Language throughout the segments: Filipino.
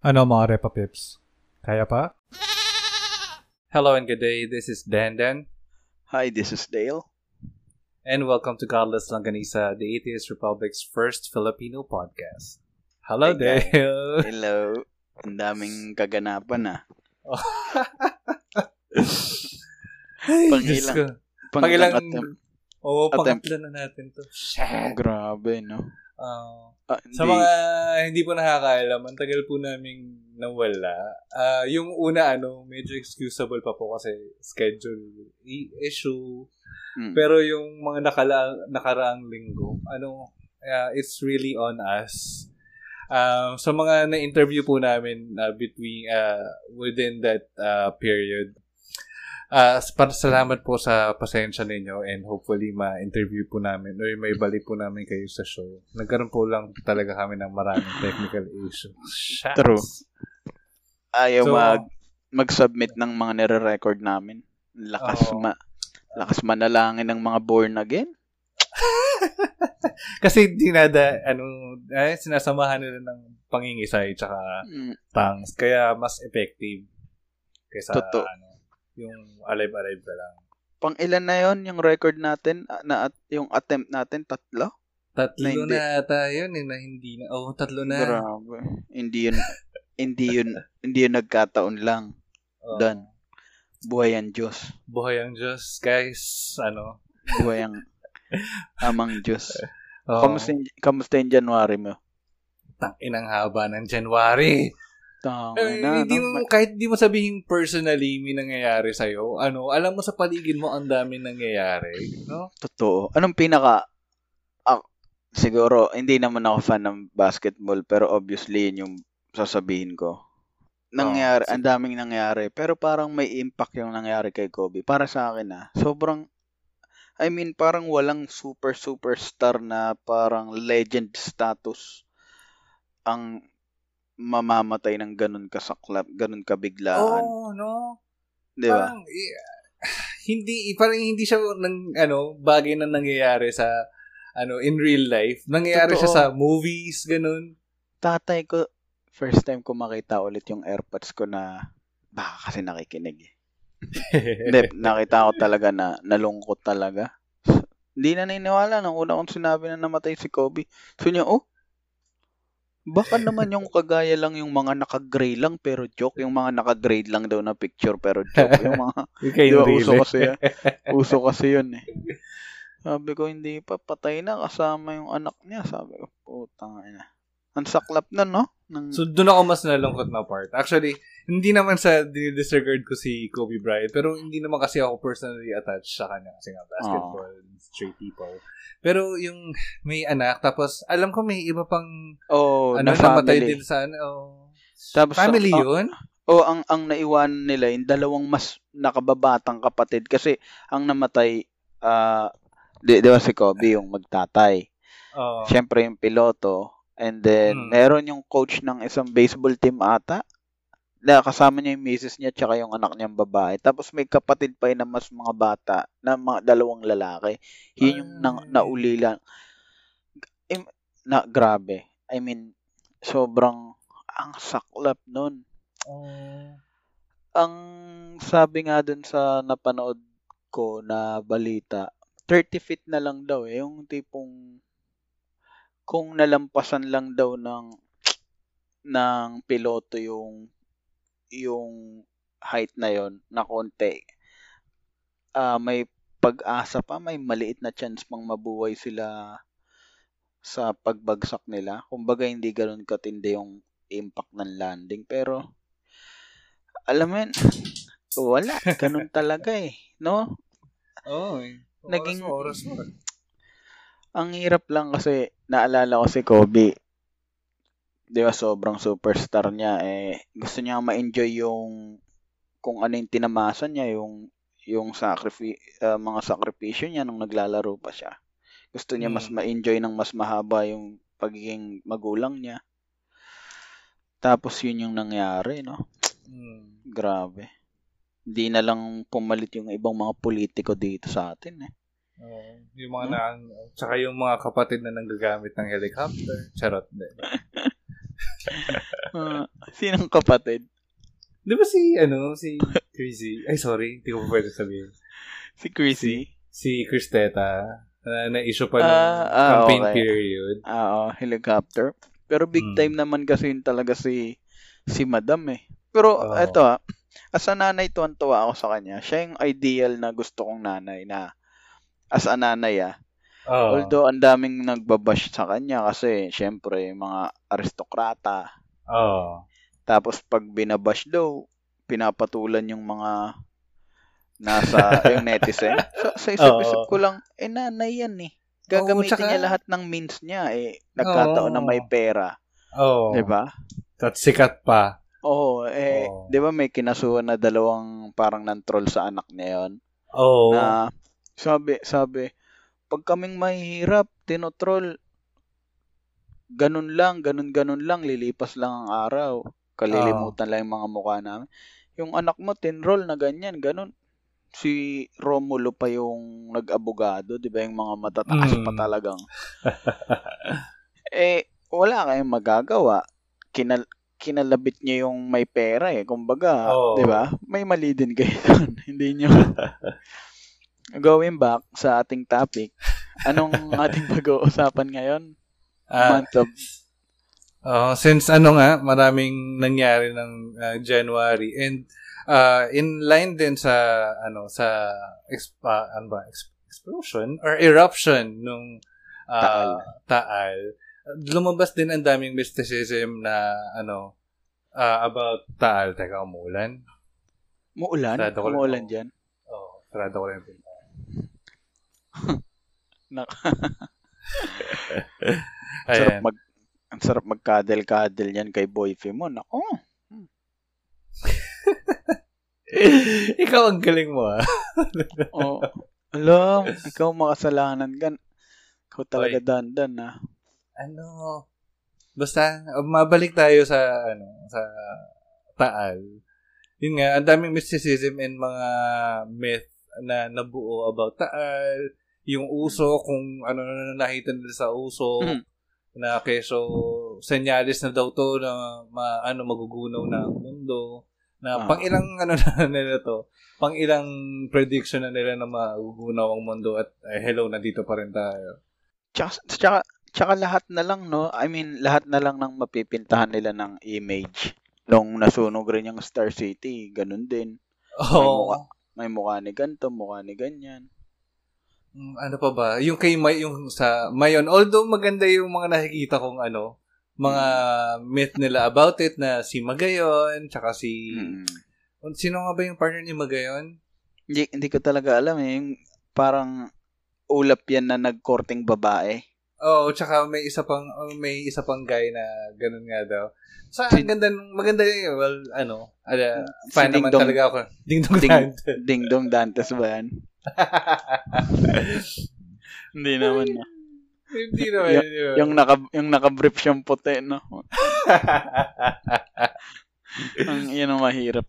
Ano mga Repa Pips? Kaya pa? Hello and good day. This is Dan Dan. Hi, this is Dale. And welcome to Godless Langanisa, the Atheist Republic's first Filipino podcast. Hello, Hey, guys. Dale. Hello. Ang daming kaganapan ah. Ay, Pang Diyos ilang- ko. Pang Pang ilang... attempt. Oo, attempt. pangatlo na natin to. Shit. Grabe, no? Ah, Ah, Sa hindi. mga hindi po nakakaalam, ang tagal po namin nawala. Ah, yung una, ano, medyo excusable pa po kasi schedule issue. Mm. Pero yung mga nakala, nakaraang linggo, ano, ah, it's really on us. Um, sa mga na-interview po namin uh, between uh, within that uh, period, uh, para salamat po sa pasensya ninyo and hopefully ma-interview po namin or may balik po namin kayo sa show. Nagkaroon po lang talaga kami ng maraming technical issues. Shucks. True. Ayaw So, mag mag-submit ng mga nire-record namin. Lakas Oo. ma lakas manalangin ng mga born again. Kasi dinada, ano, eh, sinasamahan nila ng pangingisay tsaka Mm. tongues. Kaya mas effective kaysa Totoo. ano, yung alive-alive ka lang. Pang ilan na yon yung record natin ah, na at yung attempt natin tatlo? Tatlo Na hindi. na ata yun eh, na hindi na. Oh, tatlo na. Grabe. Hindi yun hindi yun hindi yun nagkataon lang. Oh, Done. Buhay ang Diyos. Buhay ang Diyos, guys. Ano? Buhay ang amang Diyos. Oh, Kamusta, kamusta yung January mo? Tangin ang haba ng January. Tama Eh, na, hindi no? mo, kahit di mo sabihin personally may nangyayari sa'yo, ano, alam mo sa paligid mo ang dami nangyayari. No? Totoo. Anong pinaka... ah, siguro, hindi naman ako fan ng basketball, pero obviously, yun yung sasabihin ko. Nangyari, sige. ang daming nangyari. Pero parang may impact yung nangyari kay Kobe. Para sa akin ah, sobrang... I mean, parang walang super superstar na parang legend status ang mamamatay ng ganun kasaklap, ganun kabiglaan. Oh, no. di ba? Parang, eh, hindi, parang hindi siya ng, ano, bagay na nangyayari sa, ano, in real life. Nangyayari siya Totoo. sa movies, ganun. tatay ko, first time ko makita ulit yung AirPods ko na baka kasi nakikinig eh. Hindi, nakita ko talaga na nalungkot talaga. Hindi na naniniwala nung una kong sinabi na namatay si Kobe. So niya, oh, baka naman yung kagaya lang yung mga naka-gray lang pero joke. Yung mga naka-gray lang daw na picture pero joke. Yung mga, di ba, uso kasi yan. Uso kasi yun eh. Sabi ko, hindi pa, patay na kasama yung anak niya. Sabi ko, putang ina. Ang saklap na, no? Ng, So, doon ako mas nalungkot na part. Actually, hindi naman sa disregard ko si Kobe Bryant, pero hindi naman kasi ako personally attached sa kanya kasi nga basketball, straight people. Pero yung may anak, tapos alam ko may iba pang oh, ano, na namatay din sa ano. oh. Tapos, family ang- yun? O ang ang naiwan nila yung dalawang mas nakababatang kapatid kasi ang namatay ah di, di ba si Kobe yung magtatay. Oo. Siyempre yung piloto and then Hmm. meron yung coach ng isang baseball team ata. Na kasama niya yung misis niya tsaka yung anak niyang babae. Tapos may kapatid pa yun na mas mga bata na mga dalawang lalaki. Yun yung na, naulilan. Na, grabe. I mean, sobrang ang saklap nun Oh. ang sabi nga dun sa napanood ko na balita, 30 feet na lang daw eh. Yung tipong kung nalampasan lang daw ng ng piloto yung yung height na yon na konti, ah may pag-asa pa, may maliit na chance pang mabuhay sila sa pagbagsak nila. Kumbaga hindi ganoon katindi yung impact ng landing. Pero alam mo yun, wala. Ganun talaga eh. No? Oh, eh. Naging- oras mo. Ang hirap lang kasi naalala ko si Kobe. Di ba sobrang superstar niya eh. Gusto niya ma-enjoy yung kung ano yung tinamasan niya, yung yung sacrifice, mga sakripisyo niya nung naglalaro pa siya. Gusto niya mas Mm. ma-enjoy ng mas mahaba yung pagiging magulang niya. Tapos yun yung nangyari, no? Hmm. Grabe. Hindi na lang pumalit yung ibang mga politiko dito sa atin eh. Oo. yung mga Hmm? na, tsaka yung mga kapatid na nanggagamit ng helicopter. Charot. Hindi. Ah, sinong kapatid? Di ba si, ano, si Chrissy? Ay, sorry. Hindi ko pa pwede sabihin. Si Chrissy? Si Cristeta. Na na-issue pa ng Ah, ah, campaign okay. period. Oo, helicopter. Pero big Hmm. time naman kasi yun talaga si si Madam eh. Pero Oo. eto ah, as a nanay tuwan-tuwa ako sa kanya. Siya yung ideal na gusto kong nanay na as a nanay ah. Oo. Although ang daming nagbabash sa kanya kasi syempre mga aristokrata. Oo. Tapos pag binabash daw, pinapatulan yung mga nasa yung netizen. So, sa isip-isip Oo. ko lang, eh nanay yan eh. Gagamitin tsaka- niya lahat ng means niya eh. Nagkataon na Oo. may pera. Oo. 'Di ba? At sikat pa. Oo, eh, Oo. 'di ba may kinasuhan na dalawang parang nan-troll sa anak niya 'yon Oo. na sabi sabi pag kaming mahihirap, tinotroll ganun lang, ganun ganun lang, lilipas lang ang araw. Kalilimutan lang yung mga mukha namin. Yung anak mo tinroll na ganyan, ganun. Si Romulo pa yung nag-abogado, 'di ba? Yung mga matataas Mm. pa talagang. eh wala kayong magagawa. Kinal kinalabit niyo yung may pera eh. Kumbaga, Oo. 'di ba? May mali din kayo doon. Hindi niyo Going back sa ating topic, anong ating pag-uusapan ngayon? Ah, Month of oh, since ano nga, maraming nangyari ng ah, January and ah, in line din sa ano sa exp- ah, ano ba, ex- explosion or eruption nung ah, Taal. Taal. Lumabas din ang daming mysticism na ano ah, about Taal. Teka, umulan. Muulan? Umuulan dyan? Oh, sarado ko lang. Nak- Ang sarap mag ang sarap magkadel-kadel yan kay boyfriend mo. Nako. Ikaw ang galing mo, ah. Oh. Alam, ikaw makasalanan ka. Ikaw talaga Oy. dandan na. ano, basta, uh, mabalik tayo sa, ano, sa Taal. Yun nga, ang daming mysticism and mga myth na nabuo about Taal, yung uso, kung ano na nakita nila sa uso, Mm. na keso, senyalis na daw to na ma, ano, magugunaw na ang mundo, na Ah. pang ilang ano na nila to, pang ilang prediction na nila na magugunaw ang mundo at eh, hello, nandito pa rin tayo. Tsaka, tsaka, tsaka lahat na lang, no? I mean, lahat na lang ng mapipintahan nila ng image. Nung nasunog rin yung Star City, ganun din. Oo. mukha. May mukha ni ganito, mukha ni ganyan. Mm, ano pa ba? Yung kay May, yung sa Mayon, although maganda yung mga nakikita kong ano, mga myth nila about it na si Magayon, tsaka si... Mm. Sino nga ba yung partner ni Magayon? Hindi, hindi ko talaga alam eh. Yung parang ulap yan na nagkorting babae. Oo, tsaka may isa pang oh, may isa pang guy na ganun nga daw. Sa Si- ang ganda ng- maganda yun. Well, ano, ala, Si fan naman Ding Dong- talaga ako. Ding Dong Ding- Dante. Ding Dong Dantes ba yan? Hindi naman na. Hindi naman yun. Yung naka yung naka-brief siyang puti, no. ang yun ang mahirap.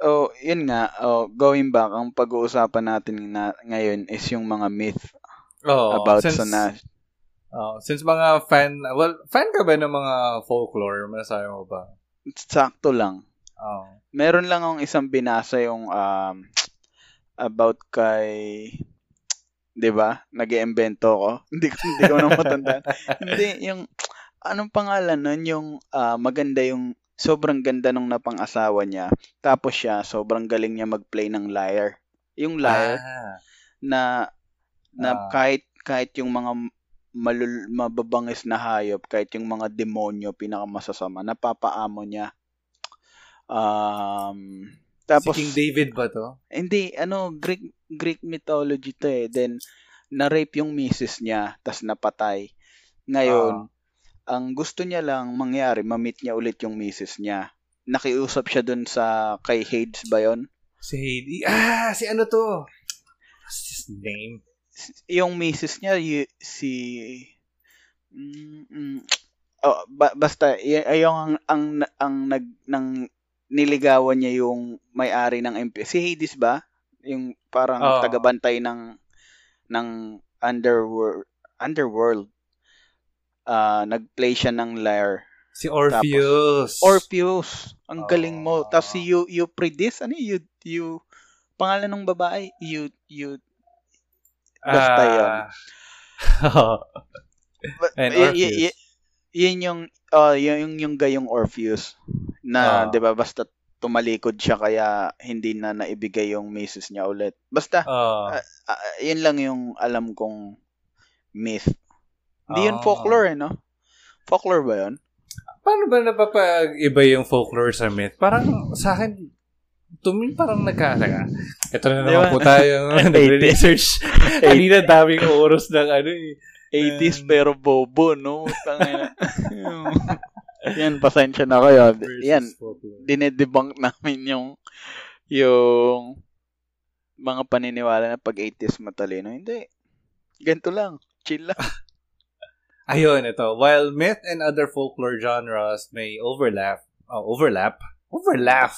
Oh, yun nga, oh, going back, ang pag-uusapan natin na, ngayon is yung mga myth Oo, about since, sa na, oh, since mga fan, well, fan ka ba ng mga folklore? Masasabi mo ba? sakto lang. Oh. Meron lang akong isang binasa yung um, about kay 'di ba? Nag-iimbento ko. hindi ko hindi ko na matandaan. hindi yung anong pangalan nun yung ah, maganda yung sobrang ganda nung napang-asawa niya. Tapos siya sobrang galing niya mag-play ng lyre. Yung lyre Ah. na na Ah. kahit kahit yung mga malul, mababangis na hayop, kahit yung mga demonyo pinakamasasama, napapaamo niya. Um, tapos si King David ba to? hindi, ano, Greek, Greek mythology to eh. Then, na-rape yung misis niya, tas napatay. Ngayon, ang gusto niya lang mangyari, ma-meet niya ulit yung misis niya. Nakiusap siya dun sa, kay Hades ba yun? Si Heidi. Ah, si ano to? What's his name? Yung misis niya, y- si... Mm, mm, oh, ba- basta, y- yung ang, ang, ang, nag, nang niligawan niya yung may-ari ng MP. Si Hades ba? Yung parang Oo. tagabantay ng ng underworld underworld. Ah, nagplay siya ng lyre Si Orpheus. Orpheus. Ang galing mo. Oh. Tapos si you, Euphrates, ano you, you, pangalan ng babae, you, you, basta yun. Ah. But, And y- y- Orpheus. y- yun yung, uh, yun yung, yung gayong Orpheus. Na, Ah. di ba, basta tumalikod siya kaya hindi na naibigay yung misis niya ulit. Basta, Ah. ah, yun lang yung alam kong myth. Hindi yun Ah. folklore, eh, no? Folklore ba yun? Paano ba napapag-iba yung folklore sa myth? Parang sa akin, to me, parang nagkasaka. Ito na naman ba? po tayo. Nagre-research. Kanina daming oras ng ano eh. 80s Um, pero bobo, no? Tangina. yan, pasensya na kayo. Yan, dinedebunk namin yung yung mga paniniwala na pag 80s matalino. Hindi. Ganito lang. Chill lang. Ayun, ito. While myth and other folklore genres may overlap, oh, overlap, overlap,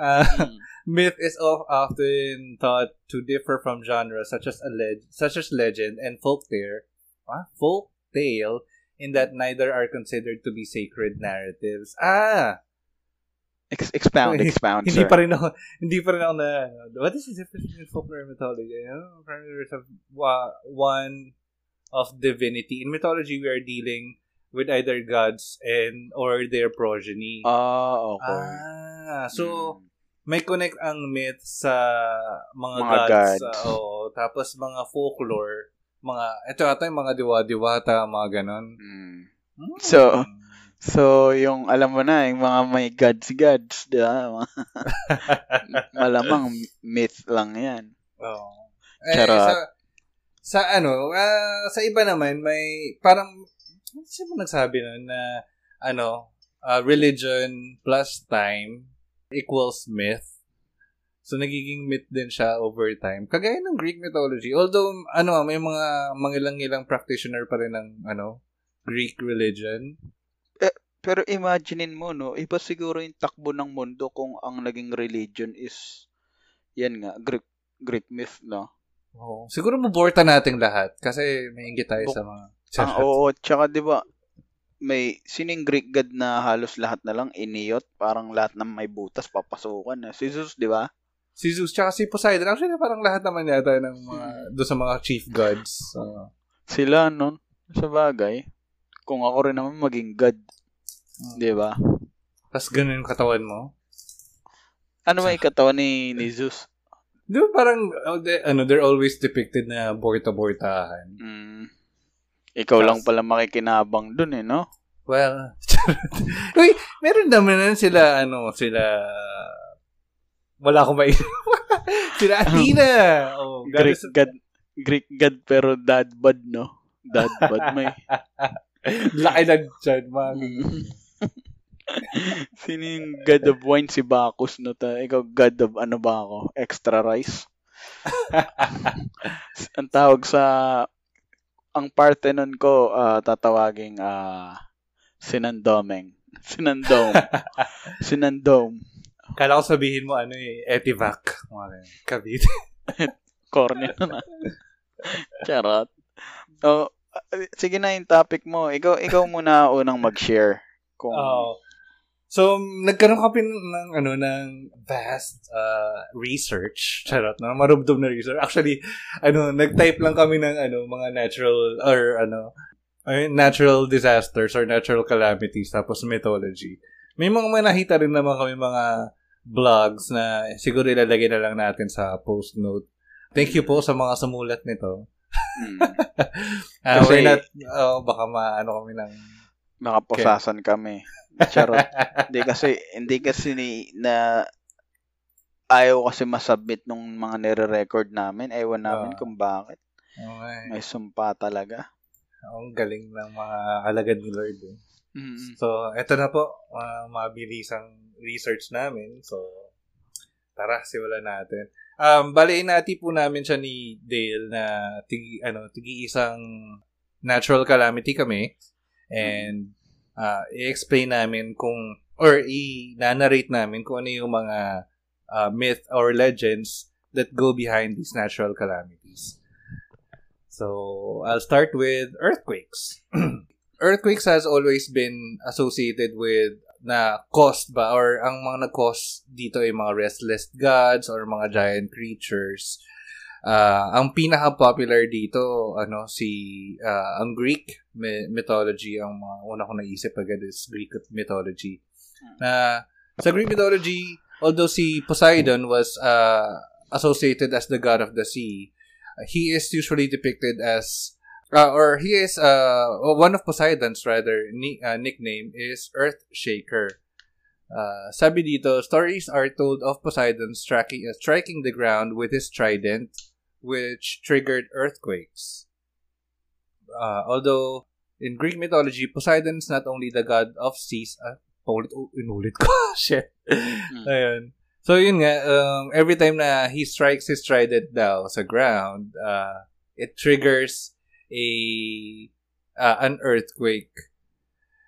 uh, Mm. myth is of, often thought to differ from genres such as a leg- such as legend and folk tale, ah, folk tale, in that neither are considered to be sacred narratives. Ah, Ex- expound, Hindi- expound, hindi sir. pa rin ako, hindi pa rin ako na, what is the difference between folklore and mythology? You know, there's a- one of divinity. In mythology, we are dealing with either gods and or their progeny. Ah, okay. Ah, so, Mm. may connect ang myth sa mga, Mga gods. gods. ah, oo. tapos mga folklore, mga, ito ata yung mga diwa-diwata, mga ganon. Mm. Hmm. So, So, yung alam mo na, yung mga may gods-gods, di ba? Malamang myth lang yan. Oo. Eh, Charot. sa, sa ano, ah, sa iba naman, may parang, sino ba nagsabi nun na, ano, ah, religion plus time equals myth. So, nagiging myth din siya over time. Kagaya ng Greek mythology. Although, ano, may mga mangilang-ilang practitioner pa rin ng, ano, Greek religion. Pero imaginein mo, no, iba siguro yung takbo ng mundo kung ang naging religion is, yan nga, Greek, Greek myth, no? Oo. Siguro maborta nating lahat kasi may ingit tayo Buk- sa mga... Ang oo, tsaka di ba may sining Greek god na halos lahat na lang iniyot, parang lahat ng may butas papasukan. Eh. Si Zeus, di ba? Si Zeus tsaka si Poseidon. Actually, parang lahat naman yata ng mga, doon sa mga chief gods. Uh, Sila nun, sa bagay. Kung ako rin naman maging god, di ba? Tapos ganun yung katawan mo. Ano may katawan ni, ni Zeus? Di ba parang, oh, ano, they're always depicted na borta-bortahan. Mm, ikaw lang pala makikinabang dun eh, no? Well, Uy, meron naman na sila, ano, sila, wala akong may sila Athena. Oh, Greek goddess- god, Greek god pero dad bod, no? Dad bod may. Laki na dyan, mga Mm. Sino yung god of wine? Si Bacchus, no? Ta? Ikaw, god of ano ba ako? Extra rice? ang tawag sa ang Parthenon ko ah, tatawaging ah, Sinandomeng. Sinandom. Sinandom. Kala ko sabihin mo, ano eh, Etivac. Cavite. Corny na. Charot. Oh, sige na yung topic mo. Ikaw ikaw muna unang mag-share. Kung Oo. So, nagkaroon kami ng, ano, ng vast uh, research. Charot, na marubdob na research. Actually, ano, nag-type lang kami ng, ano, mga natural, or, ano, natural disasters or natural calamities, tapos mythology. May mga mga nakita rin naman kami mga blogs na siguro ilalagay na lang natin sa post note. Thank you po sa mga sumulat nito. mm, Uh, Kasi- we're not, oh, baka maano kami ng nakaposasan kami. Charot. Hindi kasi hindi kasi ni na ayaw kasi masubmit nung mga nire-record namin. Ewan namin Ah. kung bakit. Okay. May sumpa talaga. Ang galing ng mga alagad ni Lord. Eh. Mm. So, eto na po, uh, mabilisang research namin. So, tara, simulan natin. Um, baliin natin po namin siya ni Dale na tigi, ano, tigi isang natural calamity kami. And, uh, i-explain namin kung, or i-narrate namin kung ano yung mga uh, myth or legends that go behind these natural calamities. So, I'll start with earthquakes. earthquakes has always been associated with na caused ba or ang mga nag-cause dito ay mga restless gods or mga giant creatures. Uh, ang pinaka-popular dito, ano, si, uh, ang Greek mythology, ang mga una ko naisip agad is Greek mythology. Na, sa Greek mythology, although si Poseidon was uh, associated as the god of the sea, he is usually depicted as, uh, or he is, uh, one of Poseidon's rather, ni- uh, nickname is Earth Shaker. Uh, sabi dito, stories are told of Poseidon striking, uh, striking the ground with his trident which triggered earthquakes. Uh, although, in Greek mythology, Poseidon is not only the god of seas, uh, paulit, inulit ko, shit. Hmm. Ayun. So, yun nga, um, every time na he strikes his trident daw sa ground, uh, it triggers a uh, an earthquake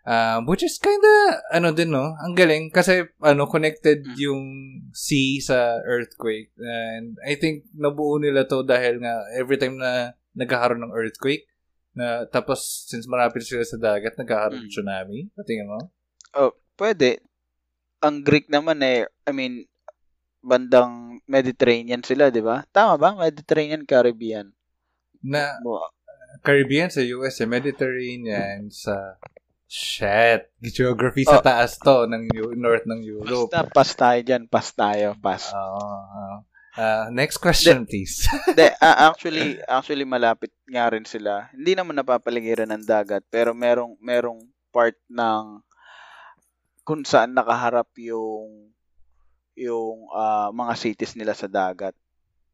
Um, which is kinda, ano din, no? Ang galing. Kasi, ano, connected mm. yung sea sa earthquake. And I think, nabuo nila to dahil nga, every time na nagkakaroon ng earthquake, na tapos, since marapit sila sa dagat, nagkakaroon mm. tsunami. Patingin mo? Oh, pwede. Ang Greek naman eh, I mean, bandang Mediterranean sila, di ba? Tama ba? Mediterranean, Caribbean. Na, Caribbean sa US, eh, Mediterranean sa Shit. Geography sa oh. taas to ng north ng Europe. Basta pass tayo dyan. Pass tayo. Pass. Uh, uh, next question, de, please. de, uh, actually, actually malapit nga rin sila. Hindi naman napapaligiran ng dagat, pero merong merong part ng kung saan nakaharap yung yung uh, mga cities nila sa dagat.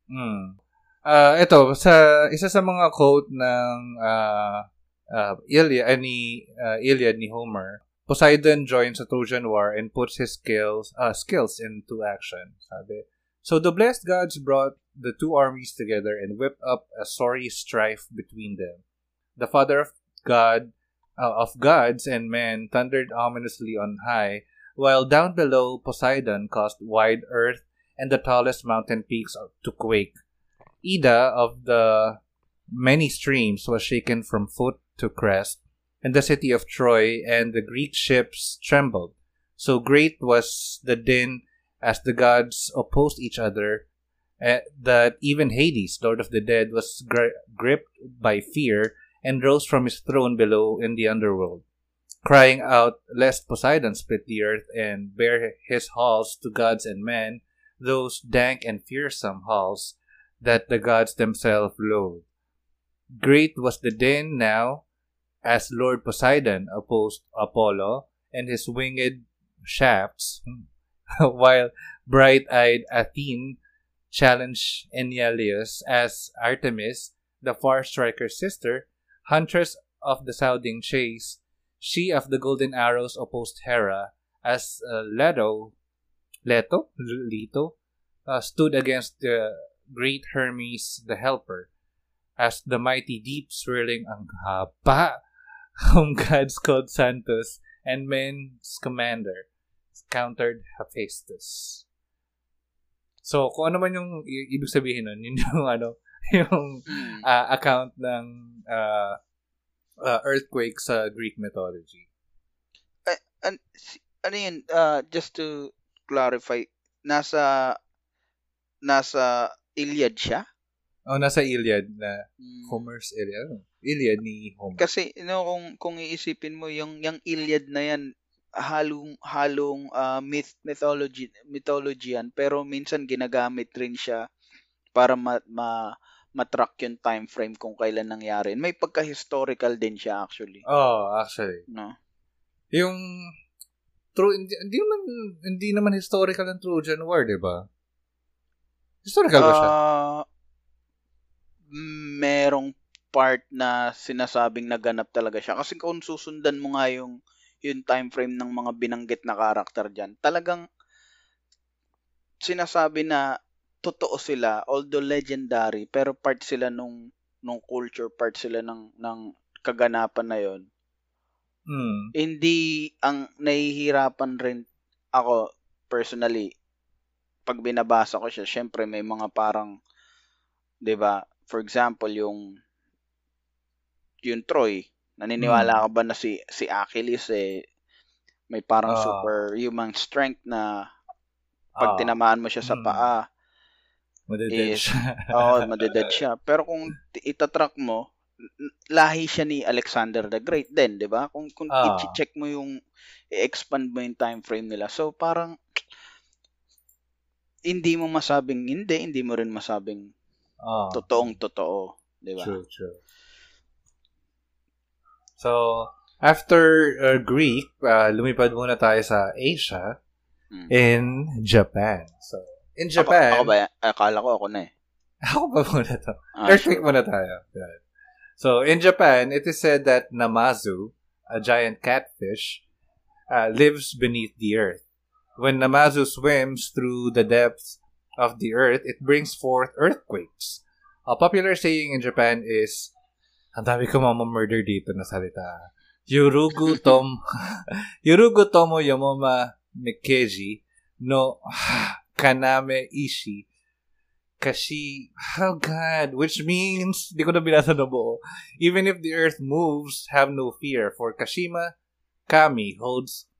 Hmm. Uh, ito, sa isa sa mga quote ng uh, uh, Iliad, uh, ni, uh, Iliad ni Homer, Poseidon joins the Trojan War and puts his skills uh, skills into action. Sabi. So the blessed gods brought the two armies together and whipped up a sorry strife between them. The father of God uh, of gods and men thundered ominously on high, while down below Poseidon caused wide earth and the tallest mountain peaks to quake. Ida of the many streams was shaken from foot to crest, and the city of Troy and the Greek ships trembled. So great was the din as the gods opposed each other uh, that even Hades, Lord of the Dead, was gri- gripped by fear and rose from his throne below in the underworld, crying out lest Poseidon split the earth and bear his halls to gods and men, those dank and fearsome halls that the gods themselves loathed. Great was the din now, as Lord Poseidon opposed Apollo and his winged shafts, while bright-eyed Athene challenged Enyalius as Artemis, the far striker's sister, huntress of the sounding chase, she of the golden arrows opposed Hera, as uh, Leto, Leto, Leto, uh, stood against the great Hermes, the helper as the mighty deep swirling ang haba whom gods called Santos and men's commander countered Hephaestus. So, kung ano man yung i- ibig sabihin nun, yun yung ano, yung uh, account ng uh, uh, earthquake sa Greek mythology. Uh, an, ano yun, uh, just to clarify, nasa nasa Iliad siya? Oh, nasa Iliad na hmm. Homer's Iliad. Ano? Iliad ni Homer. Kasi you know, kung kung iisipin mo yung yung Iliad na yan halong halong uh, myth mythology mythology yan pero minsan ginagamit rin siya para ma, ma matrack yung time frame kung kailan nangyari. May pagka-historical din siya actually. Oh, actually. No. Yung true hindi, hindi naman hindi naman historical ang Trojan War, 'di ba? Historical ba siya? Uh, merong part na sinasabing naganap talaga siya. Kasi kung susundan mo nga yung, yung time frame ng mga binanggit na karakter dyan, talagang sinasabi na totoo sila, although legendary, pero part sila nung, nung culture, part sila ng, ng kaganapan na yon. Mm. Hindi ang nahihirapan rin ako personally pag binabasa ko siya, syempre may mga parang 'di ba? for example, yung yung Troy Naniniwala ka ba na si si Achilles eh may parang Ah. superhuman strength na pag Ah, tinamaan mo siya sa Mm. paa, madeded is- siya. oo, madeded siya. Pero kung itatrack mo, lahi siya ni Alexander the Great din, 'di ba? Kung kung Ah. i-check mo yung i-expand mo yung time frame nila. So parang hindi mo masabing hindi, hindi mo rin masabing Ah, totoong totoo, 'di ba? True, true. So, after uh, Greek, uh, lumipad muna tayo sa Asia Mm. in Japan. So, in Ako, Japan, ako ba? yan? Akala ko ako na eh. ako ba muna to? Ah, Earthquake sure. muna tayo. Yan. So, in Japan, it is said that Namazu, a giant catfish, uh, lives beneath the earth. When Namazu swims through the depths of the earth, it brings forth earthquakes. A popular saying in Japan is, ang dami ko murder dito na salita. Yurugu tom, Yurugu tomo yomoma mekeji no kaname ishi Kashi, oh God, which means, di ko na binasa na buo, even if the earth moves, have no fear, for Kashima Kami holds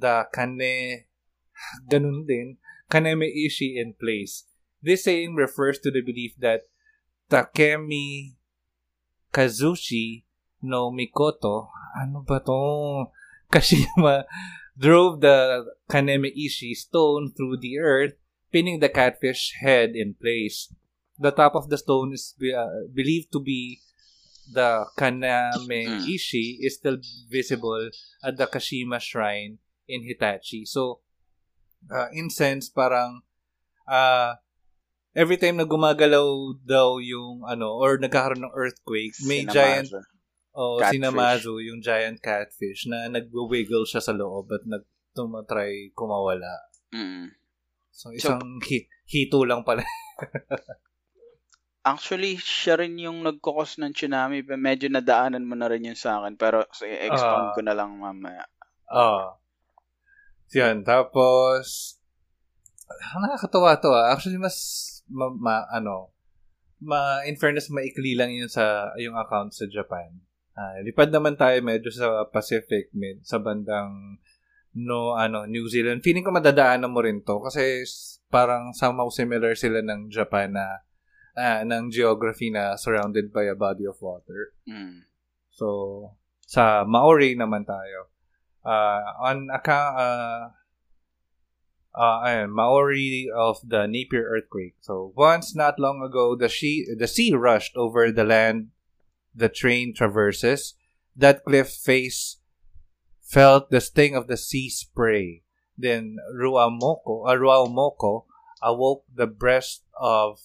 the Kane, ganun din, Kaneme Ishi in place. This saying refers to the belief that Takemi Kazushi no Mikoto, ano ba to? Kashima drove the Kaneme Ishi stone through the earth pinning the catfish head in place. The top of the stone is be- uh, believed to be the Kaname Ishi is still visible at the Kashima Shrine in Hitachi. So, uh, in sense, parang uh, every time na gumagalaw daw yung ano, or nagkakaroon ng earthquake, may Sinamazo. giant o Catfish. sinamazo yung giant catfish na nagwi-wiggle siya sa loob at nagtumatry kumawala. Mm. So, isang hi- hito lang pala. Actually, siya rin yung nagkukos ng tsunami. pero Medyo nadaanan mo na rin yun sa akin. Pero sige, expound Ah. ko na lang mamaya. Ah. So, yan. Tapos, nakakatawa to ah. Actually, mas, ma, ma- ano, ma, in fairness, maikli lang yun sa, yung account sa Japan. Ah, lipad naman tayo medyo sa Pacific, mid, sa bandang, no, ano, New Zealand. Feeling ko madadaanan mo rin to kasi parang somehow similar sila ng Japan na, ah, ng geography na surrounded by a body of water. Mm. So, sa Maori naman tayo. Uh, on account, uh, uh, Maori of the Napier earthquake. So, once not long ago, the, she, the sea rushed over the land the train traverses. That cliff face felt the sting of the sea spray. Then Ruamoko, uh, Ruamoko awoke the breast of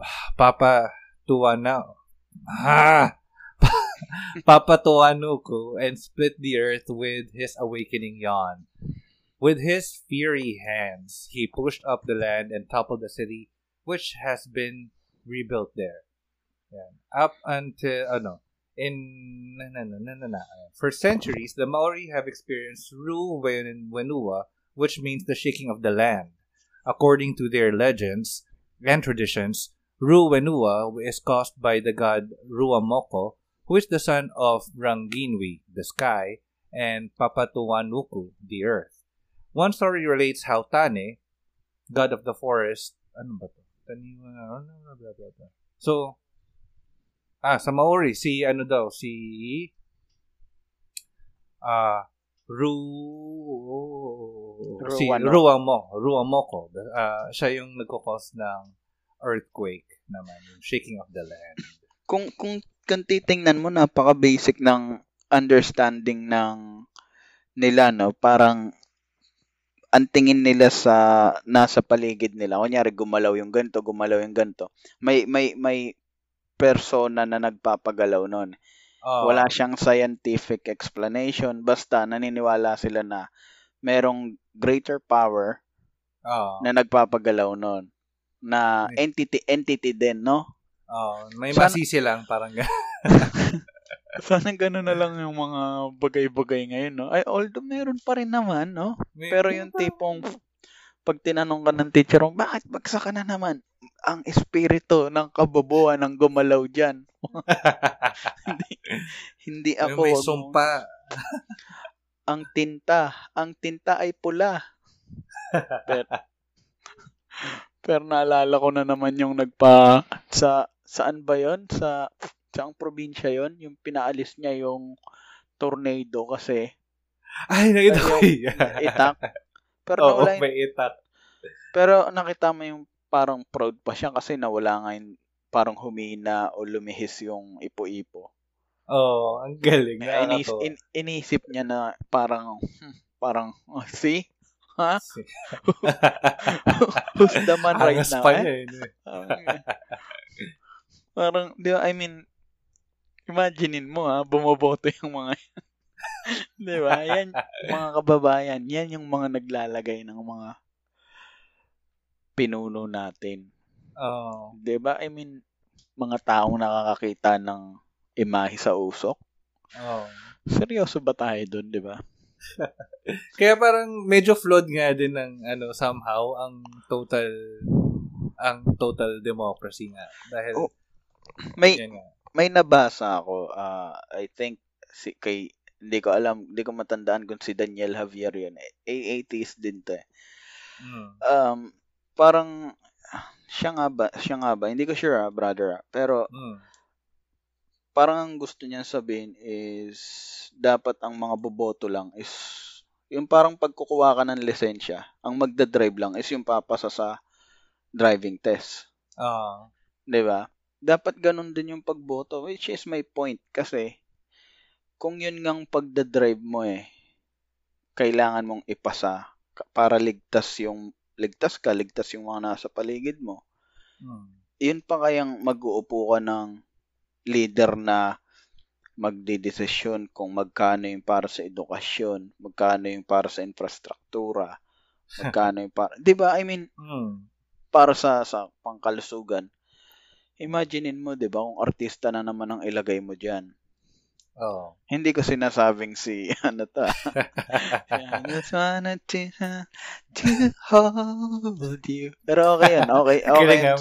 Papa Tuana. Ah! Papa Tuanuku and split the earth with his awakening yawn. With his fiery hands, he pushed up the land and toppled the city, which has been rebuilt there. Up until, oh, ano, in, na, na, na, na, na. For centuries, the Maori have experienced Ru Wenua, which means the shaking of the land. According to their legends and traditions, Ru Wenua is caused by the god Ruamoko, who is the son of Ranginwi, the sky, and Papatuanuku, the earth. One story relates how Tane, god of the forest, ano ba to? Taniwa, blah, blah, blah, blah. So, ah, sa Maori, si ano daw, si ah, Ru si. Ruamo, Ruamoko. Ah, siya yung nagko-cause ng earthquake naman, yung shaking of the land. Kung, kung, kung titingnan mo, napaka-basic ng understanding ng nila, no? Parang, ang tingin nila sa nasa paligid nila. Kunyari, gumalaw yung ganito, gumalaw yung ganito. May, may, may persona na nagpapagalaw nun. Ah, Wala siyang scientific explanation. Basta naniniwala sila na merong greater power ah, na nagpapagalaw nun. Na entity entity din, no? Ah, may Sana- masisi lang, parang gano'n. Sana gano'n na lang yung mga bagay-bagay ngayon, no? Ay, although meron pa rin naman, no? May- Pero yung tipong pag tinanong ka ng teacher mo, bakit bagsak ka na naman? ang espiritu ng kabobohan ang gumalaw dyan. hindi, hindi ako. May mo- sumpa. ang tinta, ang tinta ay pula. pero, pero naalala ko na naman yung nagpa sa saan ba 'yon? Sa saang probinsya 'yon? Yung pinaalis niya yung tornado kasi Ay, nakita ko itak. Pero Oo, nawala may itak. pero nakita mo yung parang proud pa siya kasi nawala nga yung parang humina o lumihis yung ipo-ipo. Oo, ang galing. Inis, Nakakatawa. in, inisip niya na parang hmm, parang oh, see? Ha? Who's the man right Angas now? pa eh? niya. yun eh. Parang, di ba, I mean, imaginein mo ha, bumoboto yung mga yan. di ba? Yan, mga kababayan, yan yung mga naglalagay ng mga pinuno natin. Oo. Di ba? I mean, mga taong nakakakita ng imahe sa usok. Oo. Seryoso ba tayo doon, di ba? Kaya parang medyo flawed nga din ng ano somehow ang total ang total democracy nga dahil Oh, May yan nga. may nabasa ako, ah, I think si kay hindi ko alam, hindi ko matandaan kung si Daniel Javier yun. Eh, atheist din to eh. Mm. Um, parang siya nga ba, siya nga ba, hindi ko sure ah, brother ah. Pero Mm. parang ang gusto niya sabihin is dapat ang mga boboto lang is yung parang pagkukuha ka ng lisensya, ang magda-drive lang is yung papasa sa driving test. Ah. 'di ba? Dapat ganun din yung pagboto, which is my point kasi kung yun ngang pagda-drive mo eh, kailangan mong ipasa para ligtas yung ligtas ka, ligtas yung mga nasa paligid mo. Mm. Yun pa kayang mag-uupo ka ng leader na magdidesisyon kung magkano yung para sa edukasyon, magkano yung para sa infrastruktura, magkano yung para, 'di ba? I mean, Mm. para sa sa pangkalusugan. Imaginein mo, 'di ba, kung artista na naman ang ilagay mo diyan. Oo. Hindi ko sinasabing si ano ta. I just wanna to, to hold you. Pero okay yan. Okay, okay. Nga.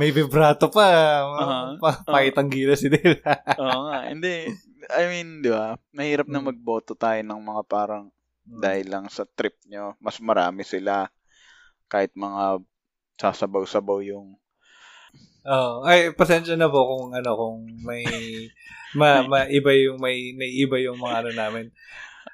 May vibrato pa. Aha. Pa- Pakitang gila si Dale. Oo nga. Hindi. I mean, di ba? Mahirap na Mm. magboto tayo ng mga parang dahil lang sa trip nyo. Mas marami sila. Kahit mga sasabaw-sabaw yung Oh, ay pasensya na po kung ano kung may ma, ma iba yung may naiiba yung mga ano namin.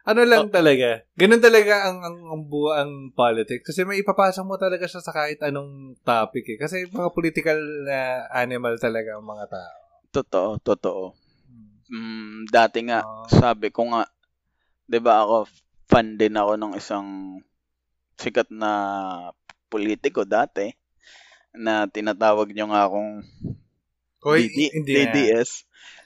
Ano lang talaga. Ganun talaga ang ang ang, buo ang politics kasi may ipapasok mo talaga siya sa kahit anong topic eh. Kasi mga political na animal talaga ang mga tao. totoo, totoo. Hmm. Mm, dati nga, Oo. sabi ko nga, 'di ba ako fan din ako ng isang sikat na politiko dati na tinatawag nyo nga akong Hoy, DD, hindi na. DDS.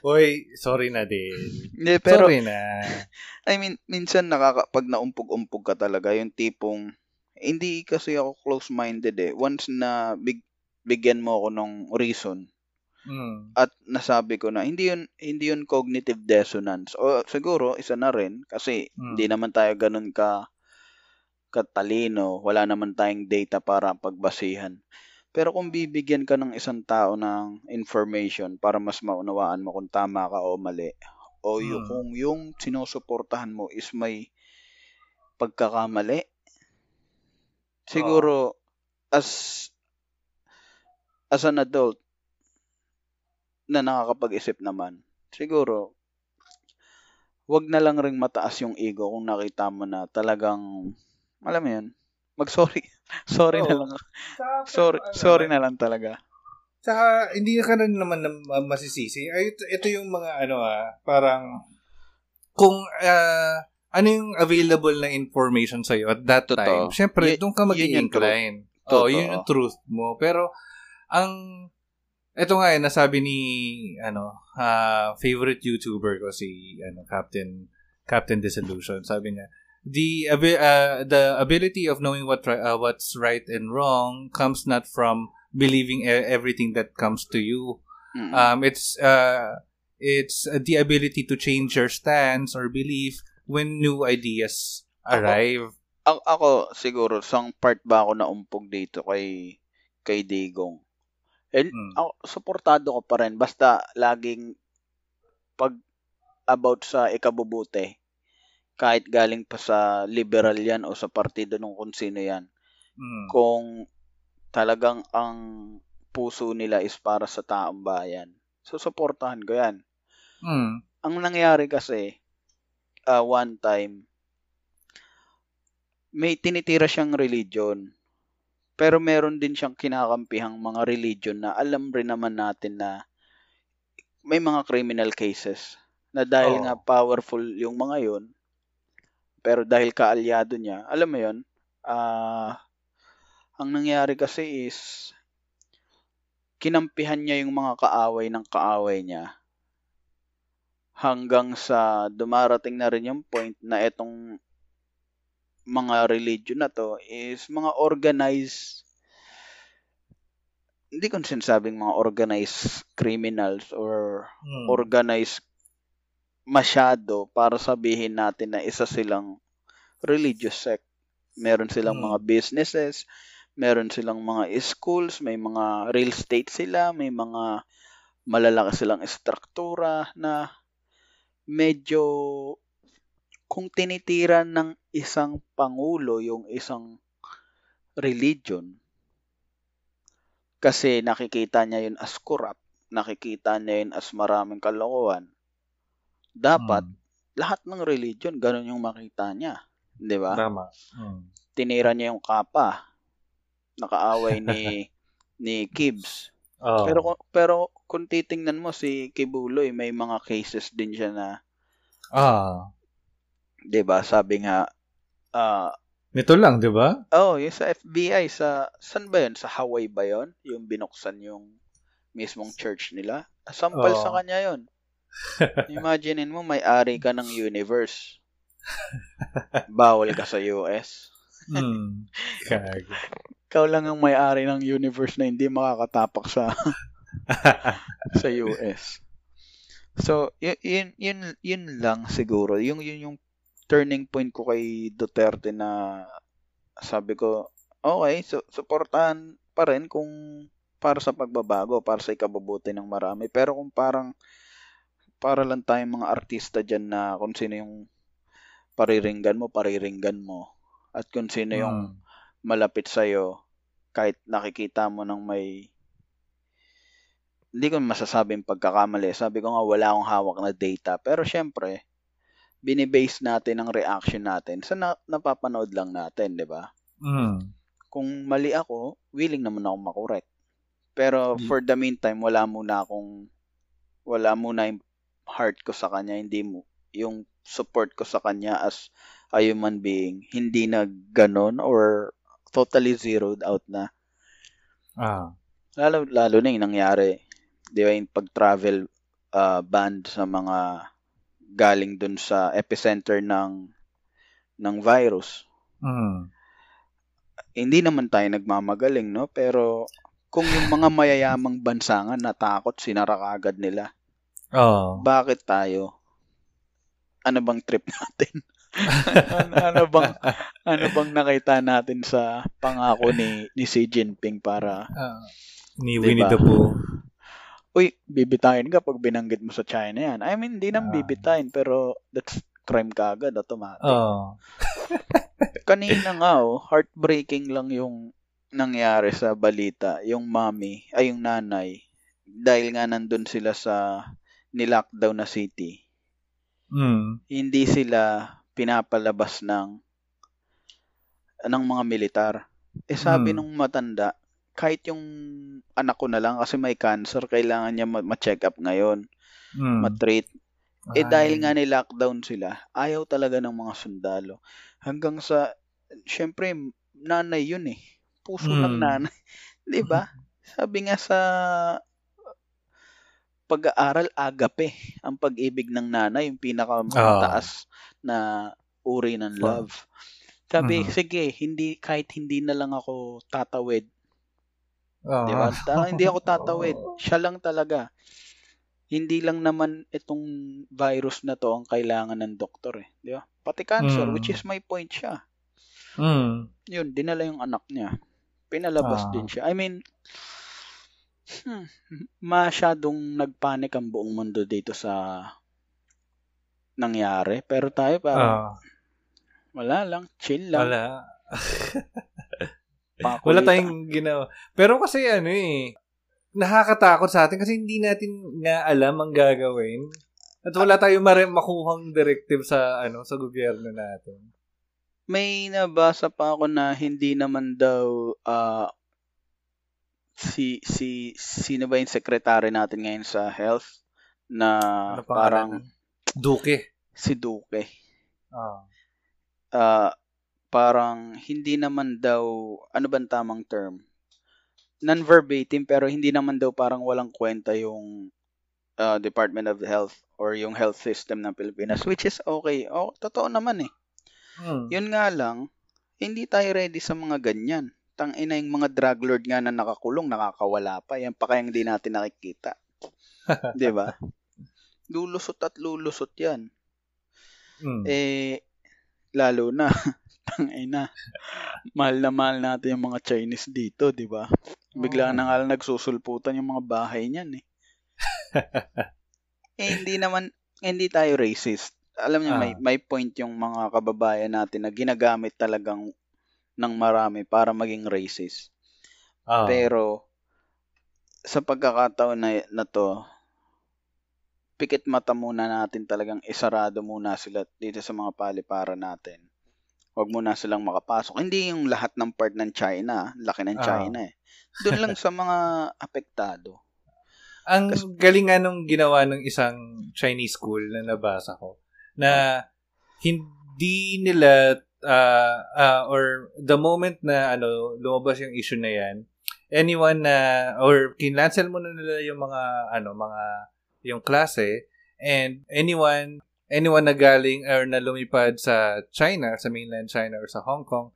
Hoy, sorry na din. Hindi, pero sorry na. I mean, minsan nakaka pag naumpog-umpog ka talaga, yung tipong hindi kasi ako close-minded eh. Once na big, bigyan mo ako ng reason Mm. at nasabi ko na hindi yun hindi yun cognitive dissonance o siguro isa na rin kasi Mm. hindi naman tayo ganun ka katalino wala naman tayong data para pagbasihan pero kung bibigyan ka ng isang tao ng information para mas maunawaan mo kung tama ka o mali o yung, Mm. kung yung sinusuportahan mo is may pagkakamali siguro as as an adult na nakakapag-isip naman, siguro, wag na lang ring mataas yung ego kung nakita mo na talagang, alam mo yun, mag-sorry. Sorry na Oo. lang. Sorry, sorry na lang talaga. Saka, hindi ka naman na ma- masisisi. Ay, ito, ito yung mga, ano ah, parang, kung, ah, ano yung available na information sa'yo at that Totoo. time, syempre, Y- doon ka yun mag yung incline truth. Oo, yun Totoo. yung truth mo. Pero, ang, ito nga eh, nasabi ni, ano, ah, favorite YouTuber ko, si, ano, Captain, Captain Disillusion, sabi niya, the uh, the ability of knowing what uh, what's right and wrong comes not from believing e- everything that comes to you. Mm. Um, it's uh, it's uh, the ability to change your stance or belief when new ideas arrive. A- ako, siguro, sang part ba ako naumpog dito kay, kay Digong? And Mm. ako, suportado ko pa rin. Basta laging pag about sa ikabubuti, kahit galing pa sa liberal yan o sa partido ng kung sino yan, Mm. kung talagang ang puso nila is para sa taong bayan, susuportahan ko yan. Mm. Ang nangyari kasi, uh, one time, may tinitira siyang religion. Pero meron din siyang kinakampihang mga religion na alam rin naman natin na may mga criminal cases na dahil Oo. nga powerful yung mga yon pero dahil kaalyado niya, alam mo yon ah ang nangyari kasi is kinampihan niya yung mga kaaway ng kaaway niya hanggang sa dumarating na rin yung point na etong mga religion na to is mga organized hindi ko sinasabing mga organized criminals or Mm. organized masyado para sabihin natin na isa silang religious sect. Meron silang Mm. mga businesses, meron silang mga schools, may mga real estate sila, may mga malalaki silang estruktura na medyo kung tinitira ng isang pangulo yung isang religion kasi nakikita niya yun as corrupt, nakikita niya yun as maraming kalokohan, dapat Mm. lahat ng religion ganun yung makita niya. 'Di ba? Tama. Mm. Tinira niya yung kapa. Nakaaway ni ni Kibbs. Oh. Pero pero kung titingnan mo si Kibuloy, may mga cases din siya na, ah, 'di ba? Sabi nga ah nito lang, 'di ba? oh, yung sa FBI sa saan ba 'yun? Sa Hawaii ba 'yon? Yung binuksan yung mismong church nila. Sampal Oo. sa kanya 'yon. Imaginein mo may-ari ka ng universe. Bawal ka sa US. Mm. Kag. Ikaw lang ang may-ari ng universe na hindi makakatapak sa sa US. So, y- yun, yun, yun lang siguro. Yung, yun yung turning point ko kay Duterte na sabi ko, okay, so, supportahan pa rin kung para sa pagbabago, para sa ikabubuti ng marami. Pero kung parang para lang tayong mga artista dyan na kung sino yung pariringgan mo, pariringgan mo. At kung sino yung Mm. malapit sa'yo, kahit nakikita mo ng may hindi ko masasabing pagkakamali. Sabi ko nga wala akong hawak na data. Pero syempre, binibase natin ang reaction natin sa na- napapanood lang natin, di ba? Mm. Kung mali ako, willing naman ako makorek. Pero Mm. for the meantime, wala muna akong wala muna yung heart ko sa kanya, hindi mo yung support ko sa kanya as a human being, hindi na ganon or totally zeroed out na. Ah. Lalo, lalo na yung nangyari, di ba, yung pag-travel uh, ban sa mga galing dun sa epicenter ng ng virus. Mm. Hindi naman tayo nagmamagaling, no? Pero kung yung mga mayayamang bansa nga natakot, sinara kaagad nila. Oh. Bakit tayo? Ano bang trip natin? ano, ano bang ano bang nakita natin sa pangako ni ni Xi Jinping para Ah, ni Diba? Winnie the Pooh. uy, bibitayin ka pag binanggit mo sa China yan. I mean, hindi nang Ah. bibitayin, pero that's crime kaagad, automatic. Oh. Kanina nga, oh, heartbreaking lang yung nangyari sa balita. Yung mommy, ay yung nanay, dahil nga nandun sila sa nilockdown na city, Mm. hindi sila pinapalabas ng ng mga militar. Eh sabi Hmm. nung matanda, kahit yung anak ko na lang kasi may cancer, kailangan niya ma- ma-check up ngayon, Mm. ma-treat. Eh dahil nga ni-lockdown sila, ayaw talaga ng mga sundalo. Hanggang sa, syempre, nanay yun eh. Puso ng Mm. nanay. Di ba? Sabi nga sa pag-aaral, agape. Ang pag-ibig ng nanay, yung pinakamataas na uri ng Wow. love. Sabi, Mhm. sige, hindi, kahit hindi na lang ako tatawid. Oh. Di ba? Ta- hindi ako tatawid. Siya lang talaga. Hindi lang naman itong virus na to ang kailangan ng doktor eh. Di ba? Pati cancer, Mm. which is my point siya. Mm. Yun, dinala yung anak niya. Pinalabas Ah. din siya. I mean, Hmm. Masyadong nagpanik ang buong mundo dito sa nangyari. Pero tayo parang Ah, wala lang, chill lang. wala. Wala tayong ginawa. Pero kasi ano eh, nakakatakot sa atin kasi hindi natin nga alam ang gagawin. At wala tayong mare- makuhang directive sa ano sa gobyerno natin. May nabasa pa ako na hindi naman daw ah, si si sino ba yung secretary natin ngayon sa health na Ano parang? Duke. si Duque. Ah. Ah, parang hindi naman daw ano bang tamang term? Non-verbatim pero hindi naman daw parang walang kwenta yung ah, Department of Health or yung health system ng Pilipinas which is okay. Oh, totoo naman eh. Hmm. Yun nga lang, hindi tayo ready sa mga ganyan. Tang ina yung mga drug lord nga na nakakulong, nakakawala pa. Yan pa kaya hindi natin nakikita. 'Di ba? Lulusot at lulusot yan. Hmm. Eh, lalo na, tang ina, mahal na mahal natin yung mga Chinese dito, 'di ba? Bigla Oo. na nga nagsusulputan yung mga bahay niyan eh. eh, hindi naman, hindi tayo racist. Alam niyo, may, Ah. may point yung mga kababayan natin na ginagamit talagang ng marami para maging racist. Ah. Pero, sa pagkakataon na, na to, pikit mata muna natin talagang isarado muna sila dito sa mga palipara natin. Huwag muna silang makapasok. Hindi yung lahat ng part ng China. Laki ng Ah. China eh. Doon lang sa mga apektado. Ang galing nga nung ginawa ng isang Chinese school na nabasa ko na hindi nila ah, ah, or the moment na ano lumabas yung issue na yan anyone na or kinlansel mo na nila yung mga ano mga yung klase and anyone anyone na galing or na lumipad sa China sa mainland China or sa Hong Kong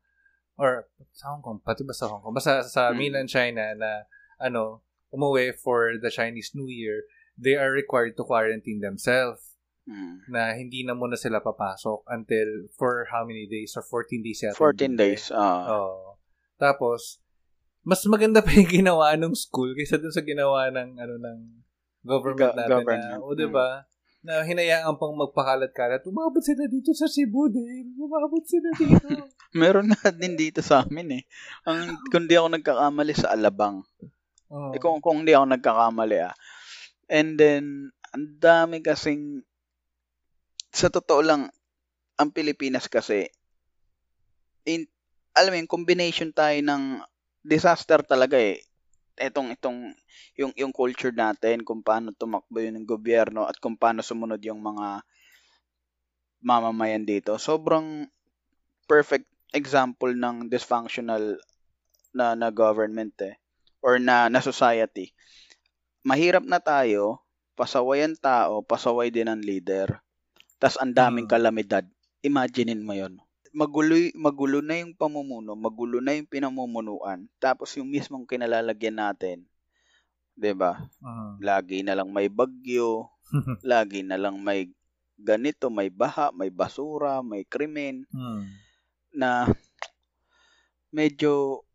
or sa Hong Kong pati ba sa Hong Kong basta sa Mm. mainland China na ano umuwi for the Chinese New Year, they are required to quarantine themselves Mm. na hindi na muna sila papasok until for how many days or 14 days yata. 14 days. ah. Oo. Tapos, mas maganda pa yung ginawa ng school kaysa dun sa ginawa ng ano ng government Go- natin government. na, o diba, na hinayaan pang magpakalat-kalat. Umabot sila dito sa Cebu din. Umabot sila dito. Meron na din dito sa amin eh. Ang, kung di ako nagkakamali sa Alabang. Oo. Eh, kung, kung hindi ako nagkakamali ah. And then, ang dami kasing, sa totoo lang, ang Pilipinas kasi, in, alam mo combination tayo ng disaster talaga eh. Etong, itong, yung, yung culture natin, kung paano tumakbo yun ng gobyerno at kung paano sumunod yung mga mamamayan dito. Sobrang perfect example ng dysfunctional na, na government eh or na, na society. Mahirap na tayo, pasaway ang tao, pasaway din ang leader. Tas ang daming Mm. kalamidad. Imaginein mo yon. Magulo, magulo na yung pamumuno, magulo na yung pinamumunuan. Tapos yung mismong kinalalagyan natin, 'di ba? Mm. Lagi na lang may bagyo, lagi na lang may ganito, may baha, may basura, may krimen Mm. na medyo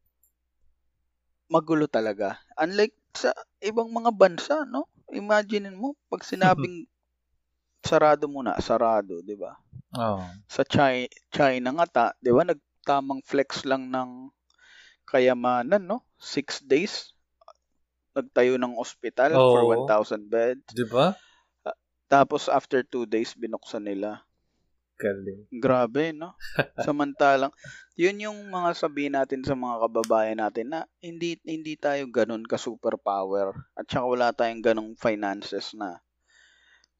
magulo talaga. Unlike sa ibang mga bansa, no? Imagine mo, pag sinabing sarado muna, sarado, di ba? Oo. Sa China, China nga, ta, di ba, nagtamang flex lang ng kayamanan, no? Six days, nagtayo ng ospital for Oo. 1,000 beds. Di ba? Tapos after two days, binuksan nila. Galing. Grabe, no? Samantalang, yun yung mga sabihin natin sa mga kababayan natin na hindi hindi tayo ganun ka superpower at saka wala tayong ganung finances na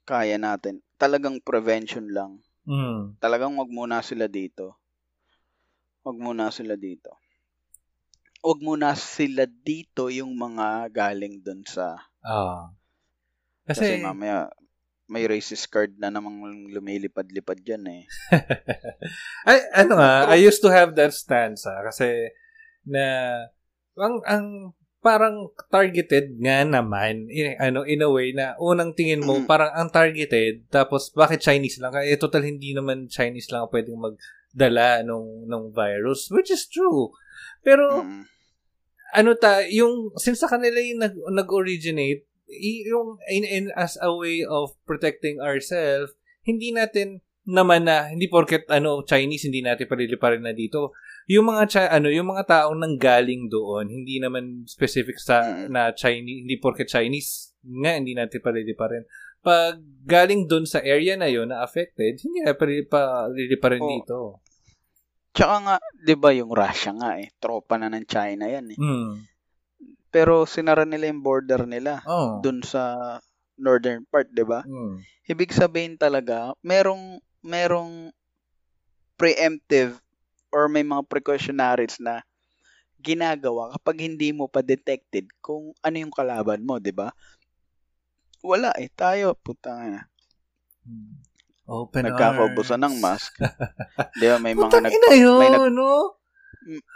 kaya natin. Talagang prevention lang. Mm. Talagang wag muna sila dito. Wag muna sila dito. Wag muna sila dito yung mga galing dun sa Ah. kasi, Kasi, mamaya may racist card na namang lumilipad-lipad dyan eh. ay, ano nga, I used to have that stance ah, kasi na ang, ang parang targeted nga naman in, ano in a way na unang tingin mo Mm. parang ang targeted tapos bakit Chinese lang kaya eh, total hindi naman Chinese lang ang pwedeng magdala nung nung virus which is true pero Mm. ano ta, yung, since sa kanila yung nag, nag-originate, yung in, in as a way of protecting ourselves, hindi natin naman na hindi porket ano Chinese hindi natin paliliparin na dito. Yung mga chi- ano, yung mga taong nanggaling doon, hindi naman specific sa Mm. na Chinese, hindi porket Chinese nga hindi natin paliliparin. Pag galing doon sa area na yon na affected, hindi na paliliparin Oo. dito. Tsaka nga, di ba yung Russia nga eh, tropa na ng China yan eh. Mm. Pero sinara nila yung border nila Oh. dun sa northern part, di ba? Mm. Ibig sabihin talaga, merong merong preemptive or may mga precautionaries na ginagawa kapag hindi mo pa detected kung ano yung kalaban mo, 'di ba? Wala eh, tayo puta na. Open Nagkakaubusan ng mask. 'Di ba may mga Putang nag yun, may nag- no?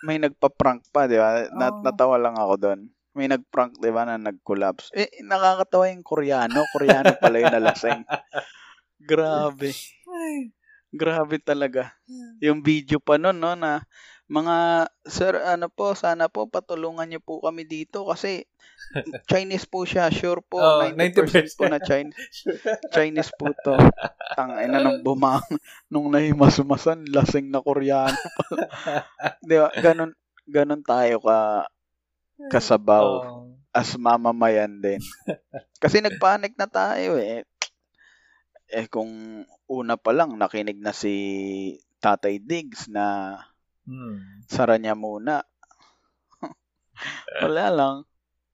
may nagpa-prank pa, 'di ba? Nat- Oo. natawa lang ako doon. May nag-prank, 'di ba, na nag-collapse. Eh nakakatawa yung Koreano, Koreano pala yung nalasing. Grabe. Ay. Grabe talaga. Yung video pa nun, no, na mga, sir, ano po, sana po patulungan niyo po kami dito kasi Chinese po siya, sure po, Oh, 90%, po na Chinese, Chinese po to. Tang ina nang bumang, nung nahimasmasan, lasing na Koreano pala. Di ba, ganun, ganun tayo ka, kasabaw Oh. as mamamayan din. Kasi nagpanik na tayo eh. Eh kung una pa lang nakinig na si Tatay Diggs na Hmm. sara niya muna. Wala lang.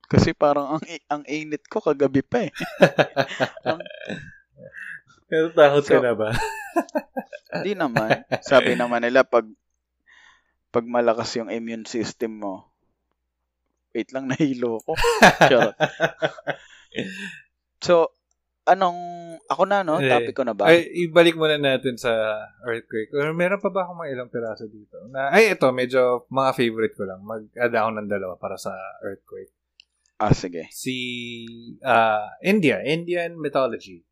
Kasi parang ang ang init ko kagabi pa eh. Pero takot ka So- na ba? Hindi naman. Sabi naman nila pag pag malakas yung immune system mo. Wait lang nahilo ko. So, anong ako na no? Eh, Topic ko na ba? Ay, ibalik muna natin sa earthquake. Or meron pa ba akong mga ilang piraso dito? Na, ay, ito, medyo mga favorite ko lang. Mag-add ako ng dalawa para sa earthquake. Ah, sige. Si uh, India, Indian mythology.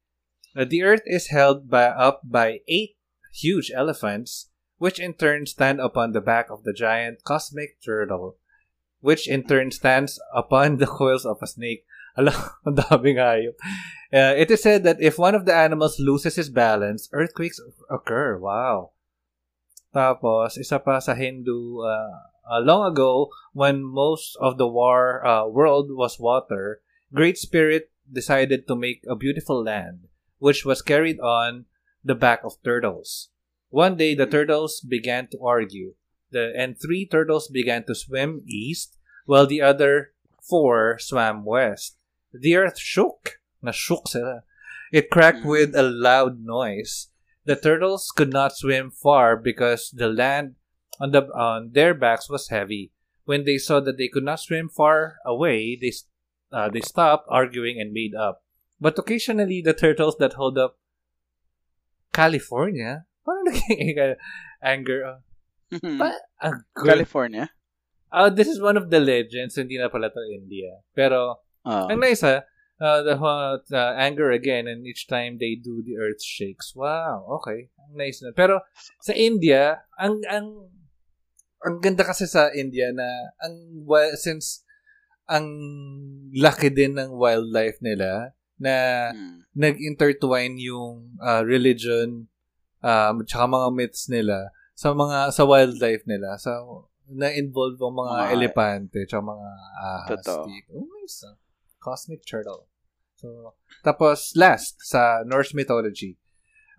Uh, the earth is held by, up by eight huge elephants, which in turn stand upon the back of the giant cosmic turtle, which in turn stands upon the coils of a snake. Alam, ang daming hayop. Uh, it is said that if one of the animals loses his balance, earthquakes occur. Wow. Tapos, isa pa sa Hindu, uh, uh, long ago, when most of the war uh, world was water, Great Spirit decided to make a beautiful land, which was carried on the back of turtles. One day, the turtles began to argue, the, and three turtles began to swim east, while the other four swam west. The earth shook. Na-shook sila. It cracked Mm. with a loud noise. The turtles could not swim far because the land on the on their backs was heavy. When they saw that they could not swim far away, they uh, they stopped arguing and made up. But occasionally, the turtles that hold up California, naging anger? Uh, ah, good. California? Uh, this is one of the legends, hindi na pala to India. Pero, Ah. ang nice ha, uh, the uh, uh, anger again and each time they do the earth shakes. Wow, okay. Ang nice na. Pero sa India, ang ang ang ganda kasi sa India na ang since ang laki din ng wildlife nila na Hmm. nag-intertwine yung uh, religion um tsaka mga myths nila sa mga sa wildlife nila. So na-involve ang mga Mga- elepante tsaka mga ahas Totoo. dito. Oh. Cosmic turtle. So, tapos last sa Norse mythology.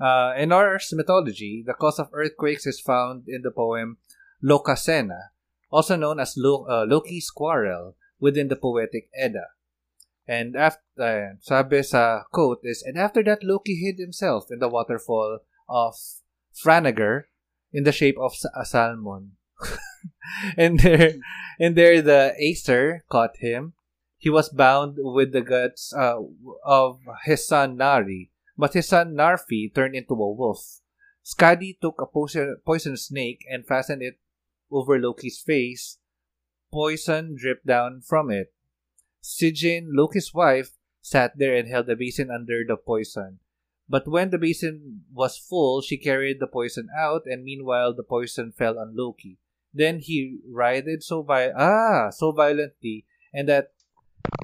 Uh, in Norse mythology, the cause of earthquakes is found in the poem Lokasena, also known as Lo- uh, Loki's quarrel within the poetic Edda. And after, sabi sa quote is, and after that Loki hid himself in the waterfall of Franager in the shape of a salmon. and there, and there the Acer caught him. He was bound with the guts uh, of his son Nari, but his son Narfi turned into a wolf. Skadi took a poison, poison snake and fastened it over Loki's face. Poison dripped down from it. Sijin, Loki's wife, sat there and held the basin under the poison. But when the basin was full, she carried the poison out, and meanwhile the poison fell on Loki. Then he writhed so vi- ah so violently, and that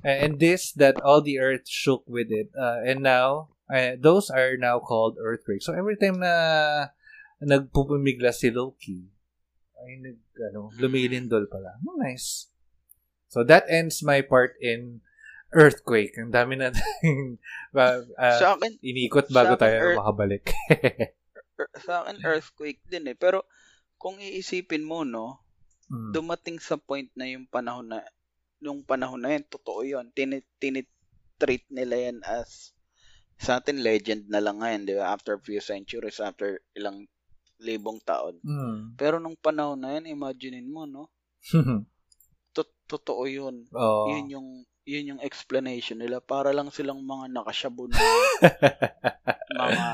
and this that all the earth shook with it. Uh, and now uh, those are now called earthquakes. So every time na nagpupumigla si Loki, ay nag ano, lumilindol pala. Oh, nice. So that ends my part in earthquake. Ang dami na uh, sa akin, inikot bago akin, tayo earth- makabalik. er- sa akin earthquake din eh. Pero kung iisipin mo, no, Mm. dumating sa point na yung panahon na nung panahon na yan, totoo yun. Tinit, tinitreat nila yan as sa atin legend na lang ngayon, di ba? After a few centuries, after ilang libong taon. Mm. Pero nung panahon na yan, imaginein mo, no? Tot- totoo yun. oh. Yun yung yun yung explanation nila para lang silang mga nakasyabu na mga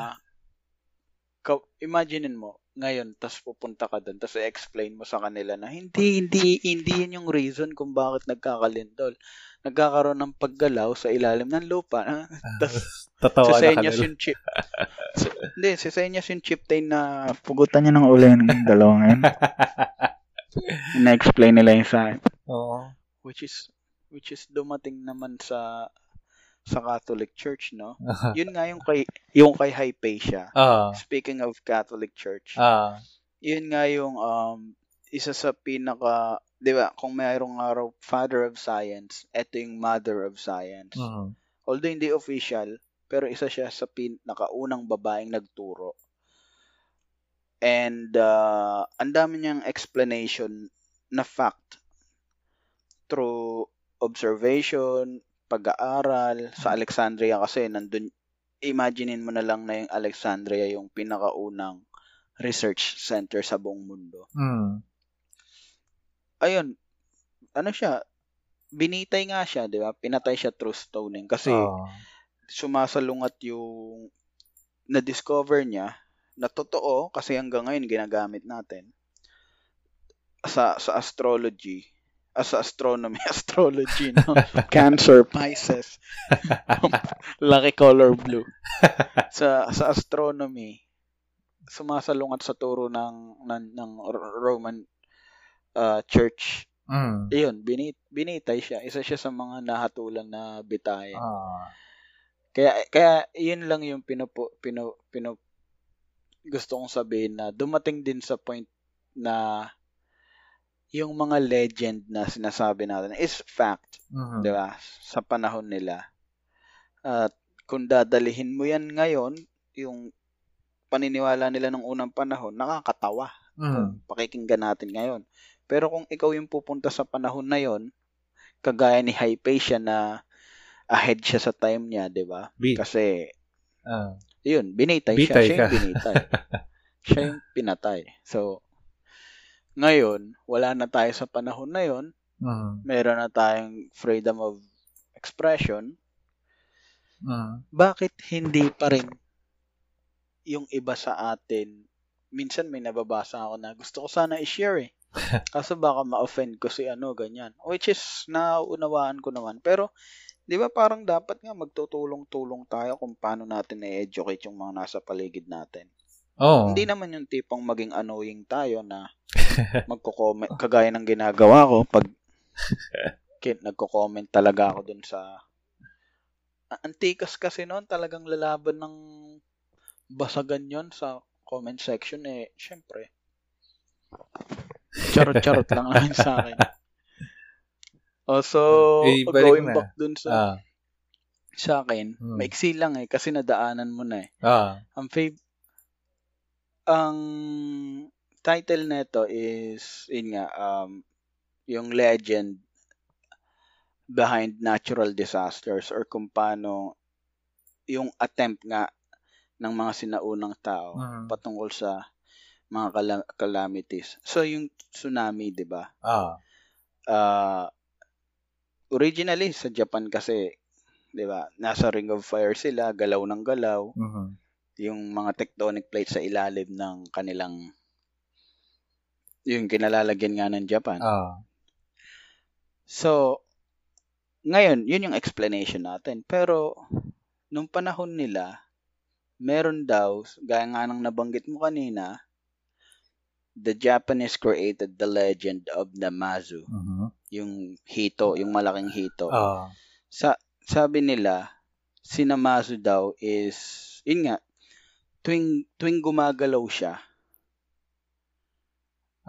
ka- imaginein mo ngayon tas pupunta ka doon tas i-explain mo sa kanila na hindi hindi hindi yun yung reason kung bakit nagkakalindol nagkakaroon ng paggalaw sa ilalim ng lupa ha? tas Tatawa na kanila. yung chip si- hindi sisenyas yung chip tape na pugutan niya ng ulo yung dalawang yun na-explain nila yung sa akin Oo. which is which is dumating naman sa sa Catholic Church, no? Yun nga yung kay yung kay Hypatia. Ah. Speaking of Catholic Church, Ah. yun nga yung um isa sa pinaka 'di ba, kung mayroong araw Father of Science, eto yung Mother of Science. Mm. Although hindi official, pero isa siya sa pinakaunang babaeng nagturo. And uh, ang dami niyang explanation na fact through observation, pag-aaral sa Alexandria kasi nandun imaginein mo na lang na yung Alexandria yung pinakaunang research center sa buong mundo. Mm. Ayun, ano siya, binitay nga siya, di ba? Pinatay siya through stoning kasi Ah. sumasalungat yung na-discover niya na totoo kasi hanggang ngayon ginagamit natin sa sa astrology sa astronomy astrology no? Cancer pisces. Lucky color blue. Sa sa astronomy sumasalungat sa turo ng ng, ng Roman uh, church. Mm. iyon binit, binitay siya. Isa siya sa mga nahatulan na bitayan. Ah. kaya kaya yun lang yung pinupo, pinu, pinu, gusto kong sabihin na dumating din sa point na yung mga legend na sinasabi natin is fact, Mhm. 'di ba? Sa panahon nila. At kung dadalihin mo yan ngayon, yung paniniwala nila ng unang panahon, nakakatawa Mm. kung pakikinggan natin ngayon. Pero kung ikaw yung pupunta sa panahon na yon, kagaya ni Hypatia na ahead siya sa time niya, 'di ba? Kasi ah. yun, binitay Bitay siya. Siya yung binitay. siya yung pinatay. So, ngayon, wala na tayo sa panahon na yon. Mm. Meron na tayong freedom of expression. Mm. Bakit hindi pa rin yung iba sa atin? Minsan may nababasa ako na gusto ko sana i-share eh. Kaso baka ma-offend ko si ano, ganyan. Which is, naunawaan ko naman. Pero, di ba parang dapat nga magtutulong-tulong tayo kung paano natin i-educate yung mga nasa paligid natin. Oh. Hindi naman yung tipong maging annoying tayo na magko-comment kagaya ng ginagawa ko pag kin- nagko-comment talaga ako dun sa antikas kasi noon talagang lalaban ng basagan yon sa comment section eh syempre charot-charot lang naman sa akin oh so Eh, balik going na. back dun sa Ah. sa akin Hmm. maiksi lang eh kasi nadaanan mo na eh Ah. ang fav ang title nito is yun nga um yung legend behind natural disasters or kung paano yung attempt nga ng mga sinaunang tao Mhm. patungkol sa mga cala- calamities. So yung tsunami, 'di ba? Ah. Ah originally sa Japan kasi 'di ba? Nasa Ring of Fire sila, galaw ng galaw Mhm. Yung mga tectonic plates sa ilalim ng kanilang yung kinalalagyan nga ng Japan. Ah. So, ngayon, yun yung explanation natin. Pero, nung panahon nila, meron daw, gaya nga ng nabanggit mo kanina, the Japanese created the legend of Namazu, Mhm. yung hito, yung malaking hito. Ah. Sa sabi nila, si Namazu daw is, yun nga, tuwing, tuwing gumagalaw siya,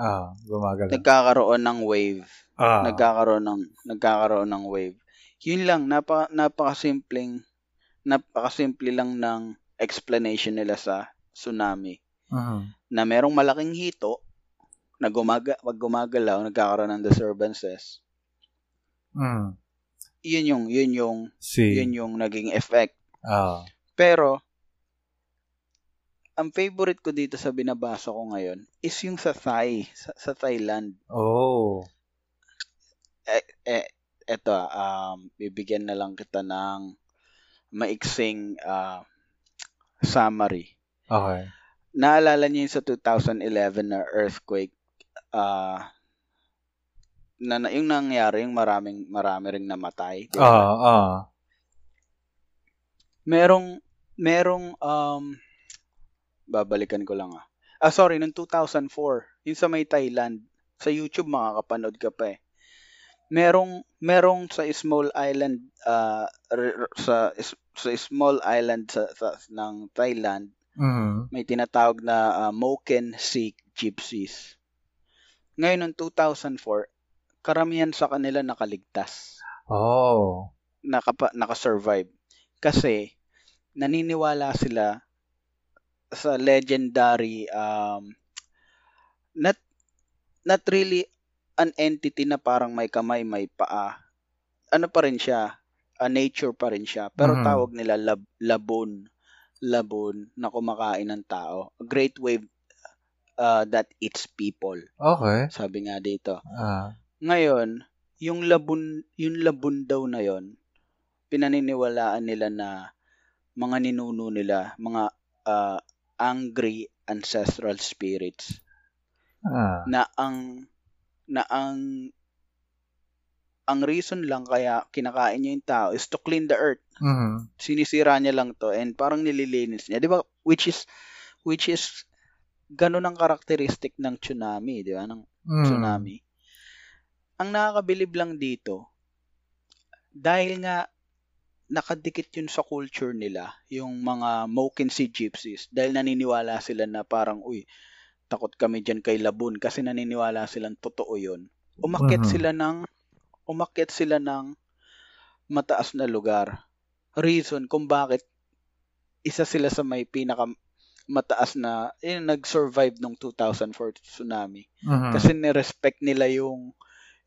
Ah, gumagalaw. nagkakaroon ng wave. Ah. Nagkakaroon ng, nagkakaroon ng wave. Yun lang, napaka, napakasimpleng, napakasimple lang ng explanation nila sa tsunami. Mhm. Na merong malaking hito, na gumaga, pag gumagalaw, nagkakaroon ng disturbances. Mm. Yun yung, yun yung, See. yun yung naging effect. Ah. Pero, ang favorite ko dito sa binabasa ko ngayon is yung sa Thai, sa, sa Thailand. Oh. Eh, eh, eto, um, bibigyan na lang kita ng maiksing ah, summary. Okay. Naalala niyo yung sa 2011 na earthquake ah na, na yung nangyari yung maraming marami ring namatay. di ba? Ah, ah. merong merong um babalikan ko lang ah. Ah sorry, noong 2004, yung sa may Thailand, sa YouTube makakapanood ka pa eh. Merong merong sa small island ah, r- sa is- sa small island sa, sa ng Thailand, Mhm. may tinatawag na ah, Moken Sikh Gypsies. Ngayon noong 2004, karamihan sa kanila nakaligtas. Oh. nakapa, nakasurvive. Kasi, naniniwala sila sa legendary, um, not, not really an entity na parang may kamay, may paa. Ano pa rin siya? A nature pa rin siya. Pero Mhm. tawag nila lab, labon. Labon na kumakain ng tao. A great wave uh, that eats people. Okay. Sabi nga dito. Ah. Ngayon, yung labun, yung labun daw na yon, pinaniniwalaan nila na mga ninuno nila, mga ah, angry ancestral spirits Ah. na ang na ang ang reason lang kaya kinakain niya yung tao is to clean the earth. Mhm. Sinisira niya lang to and parang nililinis niya. 'Di ba? Which is which is ganun ang karakteristik ng tsunami, 'di ba? Ng Mm. tsunami. Ang nakakabilib lang dito, dahil nga nakadikit yun sa culture nila, yung mga Moken Sea Gypsies, dahil naniniwala sila na parang, uy, takot kami dyan kay Labun kasi naniniwala silang totoo yun. Umakyat Mhm. sila ng, umakyat sila ng mataas na lugar. Reason kung bakit isa sila sa may pinaka mataas na, yun, nag-survive nung 2004 tsunami. Mhm. Kasi ni-respect nila yung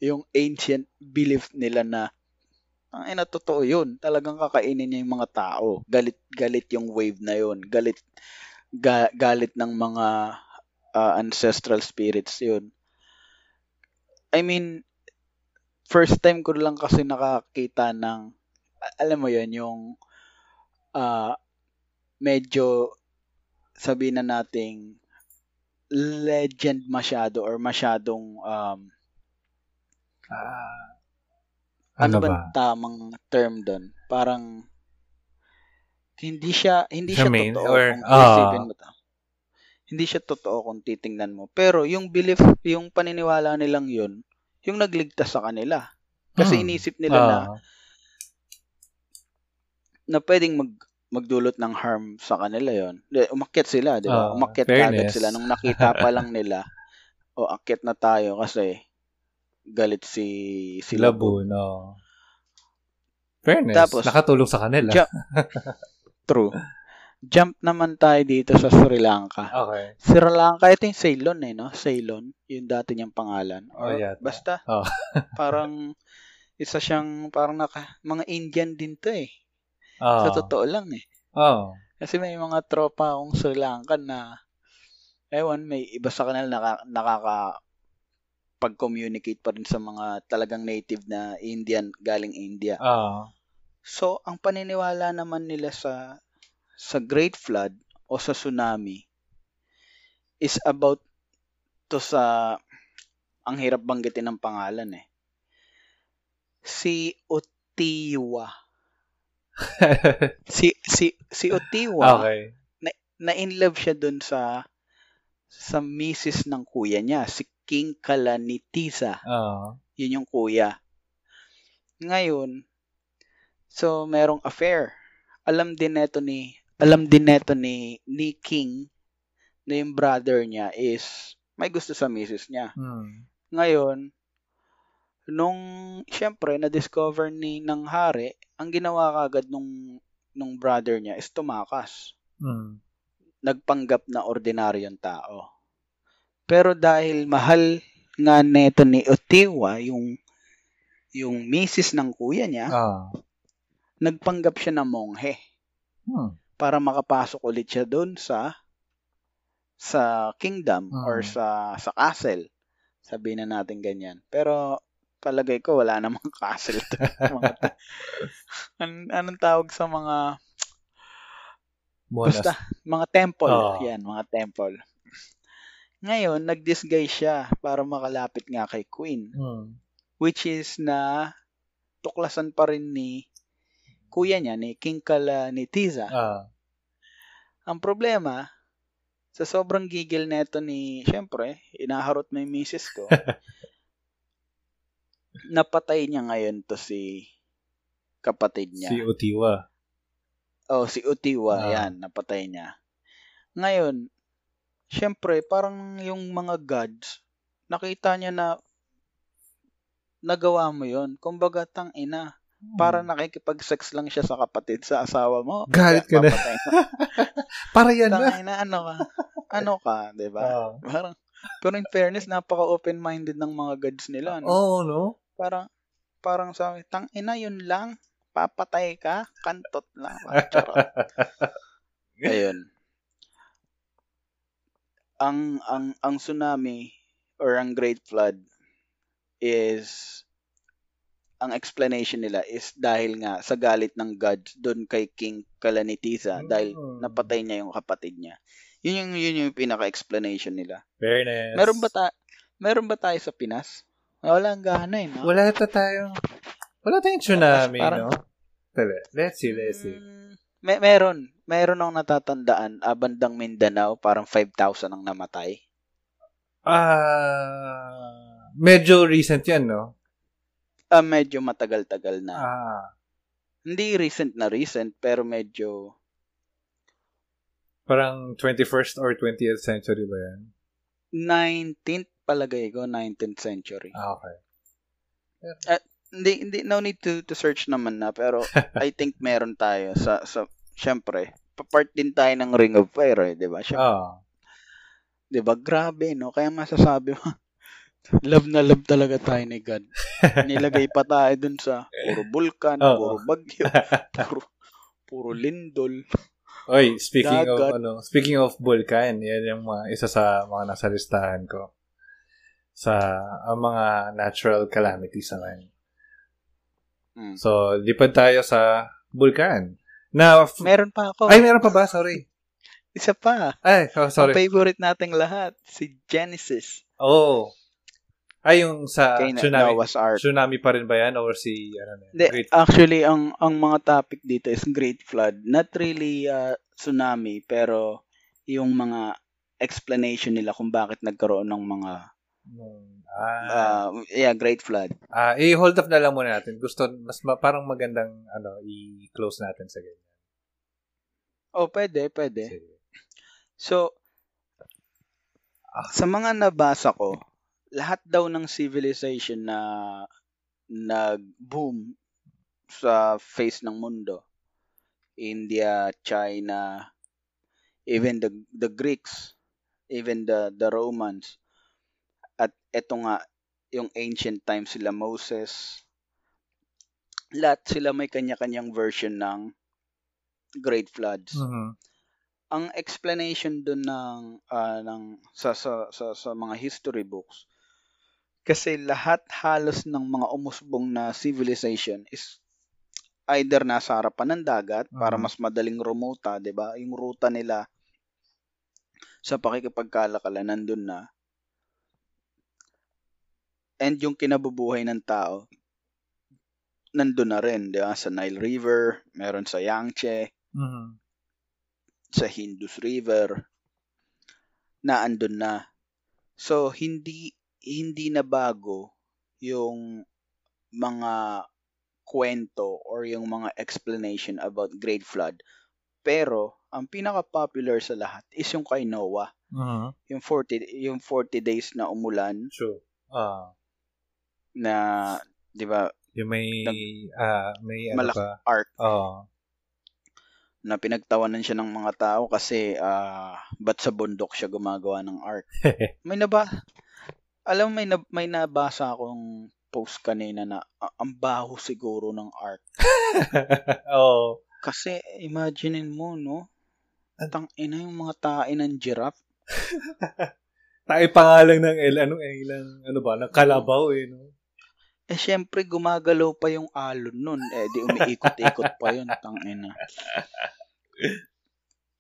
yung ancient belief nila na ang ina totoo yun. Talagang kakainin niya yung mga tao. Galit galit yung wave na yun. Galit ga, galit ng mga ah, ancestral spirits yun. I mean, first time ko lang kasi nakakita ng alam mo yun yung ah, medyo sabihin na nating legend masyado or masyadong um, Ah. Ano, Ano ba ba? tamang term doon? Parang hindi siya hindi Siya siya main totoo or- kung isipin mo to. Hindi siya totoo kung titingnan mo. Pero yung belief, yung paniniwala nilang yun, yung nagligtas sa kanila. Kasi Hmm. inisip nila na Ah. na pwedeng mag magdulot ng harm sa kanila yon. Umakyat sila, di ba? Ah, Umakyat fairness. kagad sila nung nakita pa lang nila. O akyat na tayo kasi galit si si. Labun, no. Fairness. Tapos, nakatulong sa kanila. Ja- True. Jump naman tayo dito sa Sri Lanka. Okay. Sri Lanka, ito yung Ceylon eh, no? Ceylon, yung dati niyang pangalan. Oh, Or yata. Basta, Oh. parang, isa siyang, parang naka, mga Indian din to eh. Ah. Sa totoo lang eh. Oh. Kasi may mga tropa akong Sri Lankan na, ewan, may iba sa kanila naka, nakaka, pag-communicate pa rin sa mga talagang native na Indian, galing India. Ah. So, ang paniniwala naman nila sa sa Great Flood o sa tsunami is about to sa ang hirap banggitin ng pangalan eh. Si Otiwa. Si si si Otiwa okay. na in love siya dun sa sa misis ng kuya niya, si King Kalanitiza. Oo. Yun yung kuya. Ngayon, so merong affair. Alam din neto ni alam din neto ni ni King na yung brother niya is may gusto sa misis niya. Hmm. Ngayon, nung syempre na-discover ni ng hari, ang ginawa kagad nung nung brother niya is tumakas. Hmm. Nagpanggap na ordinaryong tao. Pero dahil mahal nga neto ni Otiwa yung yung misis ng kuya niya, Ah. nagpanggap siya ng monghe Hmm. para makapasok ulit siya doon sa sa kingdom Mm. or sa sa castle. Sabihin na natin ganyan. Pero palagay ko wala namang castle to. mga An- anong tawag sa mga Monas. basta mga temple. Oo. Yan, mga temple. Ngayon, nag-disguise siya para makalapit nga kay Queen. Hmm. Which is na tuklasan pa rin ni kuya niya, ni King Kala ni Tiza. Ah. Ang problema, sa sobrang gigil neto ni, syempre, inaharot mo yung misis ko. napatay niya ngayon to si kapatid niya. Si Utiwa. oh, si Utiwa, Ah. yan, napatay niya. Ngayon, syempre, parang yung mga gods, nakita niya na nagawa mo yon Kumbaga, tang ina, para nakikipag-sex lang siya sa kapatid sa asawa mo. Galit ka na. Para yan Tang na. ina, ano ka? Ano ka, 'di ba? Ah. Parang pero in fairness, napaka open-minded ng mga gods nila, no? Oo, no? Parang parang sa tang ina yun lang, papatay ka, kantot lang. Ayun. Ang ang ang tsunami or ang great flood is ang explanation nila is dahil nga sa galit ng gods doon kay King Kalanitiza dahil Mm. napatay niya yung kapatid niya. Yun yung yun yung pinaka-explanation nila. Fairness. Meron ba ta meron ba tayo sa Pinas? Wala ang gana eh, no? Wala ta tayong... Wala tayong tsunami, Parang- no? Tala, let's see, let's see. Mm, May, meron. Meron akong natatandaan, ah, bandang Mindanao, parang 5,000 ang namatay. Ah... medyo recent yan, no? Ah, medyo matagal-tagal na. Ah. Hindi recent na recent, pero medyo Parang 21st or 20th century ba yan? 19th palagay ko, 19th century. Ah, okay. Hindi, hindi, no need to, to search naman na, pero I think meron tayo sa, sa, syempre, part din tayo ng Ring of Fire, eh, di ba? Syempre, Ah. di ba? Grabe, no? Kaya masasabi mo, love na love talaga tayo ni God. Nilagay pa tayo dun sa puro bulkan, Oo. puro bagyo, puro, puro lindol. Oy, speaking of Dagat. ano, speaking of Vulcan, yan yung mga isa sa mga nasa listahan ko. Sa ang mga natural calamities naman. Mm. So, lipad tayo sa Vulcan. Na f- Meron pa ako. ay meron pa ba? Sorry. Isa pa. Ay, oh, Ang sorry. favorite nating lahat, si Genesis. Oh. Ay yung sa kay Na- tsunami. Noah's Ark. Tsunami pa rin ba yan or si ano na? Great actually, ang ang mga topic dito is Great Flood. Not really uh, tsunami, pero yung mga explanation nila kung bakit nagkaroon ng mga Ah, uh, yeah, Great Flood. ah, i-hold off na lang muna natin. Gusto mas ma- parang magandang ano, i-close natin sa ganyan. Oh, pwede, pwede. Sige. So, sa mga nabasa ko, lahat daw ng civilization na nag-boom sa face ng mundo, India, China, even the the Greeks, even the the Romans, at eto nga yung ancient times sila Moses, lahat sila may kanya-kanyang version ng Great Floods Mhm. ang explanation dun ng ah, ng sa, sa sa sa mga history books kasi lahat halos ng mga umusbong na civilization is either nasa harapan ng dagat para Mhm. mas madaling rumuta, 'di ba? Yung ruta nila sa pakikipagkalakalan nandun na. And yung kinabubuhay ng tao nandun na rin, 'di ba? Sa Nile River, meron sa Yangtze, Mhm. sa Indus River. na andun na. So hindi hindi na bago yung mga kwento or yung mga explanation about Great Flood. Pero ang pinaka-popular sa lahat is yung kay Noah. Mhm. Yung 40 yung 40 days na umulan True. Ah, na 'di ba yung may Nag- ah may ano malaki pa. ark Oh. na pinagtawanan siya ng mga tao kasi ah ba't sa bundok siya gumagawa ng ark. May naba alam mo, may na, may nabasa akong post kanina na a- ang baho siguro ng ark. oh. Kasi imaginein mo no, tang ina yung mga tae ng giraffe. Tayo pangalan ng el ano ilang ano ba, ng kalabaw eh no. Eh syempre gumagalaw pa yung alon nun. Eh di umiikot-ikot pa yun, tang ina.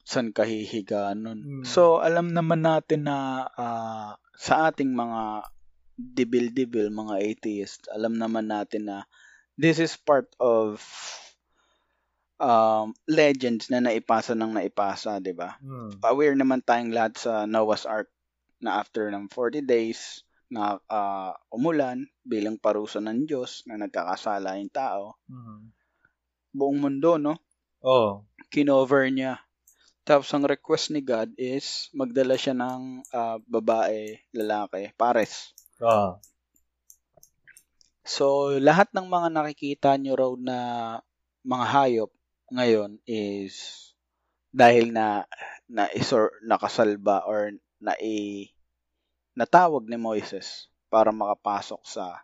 San kahihiga nun? Hmm. So alam naman natin na ah, sa ating mga dibil-dibil, mga atheist, alam naman natin na this is part of um, legends na naipasa ng naipasa, di ba? Hmm. Aware naman tayong lahat sa Noah's Ark na after ng 40 days na ah, umulan bilang parusa ng Diyos na nagkakasala yung tao. Mhm. Buong mundo, no? Oh. kinover niya. Tapos ang request ni God is magdala siya ng ah, babae, lalaki, pares. Ah. So lahat ng mga nakikita niyo raw na mga hayop ngayon is dahil na na isor nakasalba or na i natawag ni Moises para makapasok sa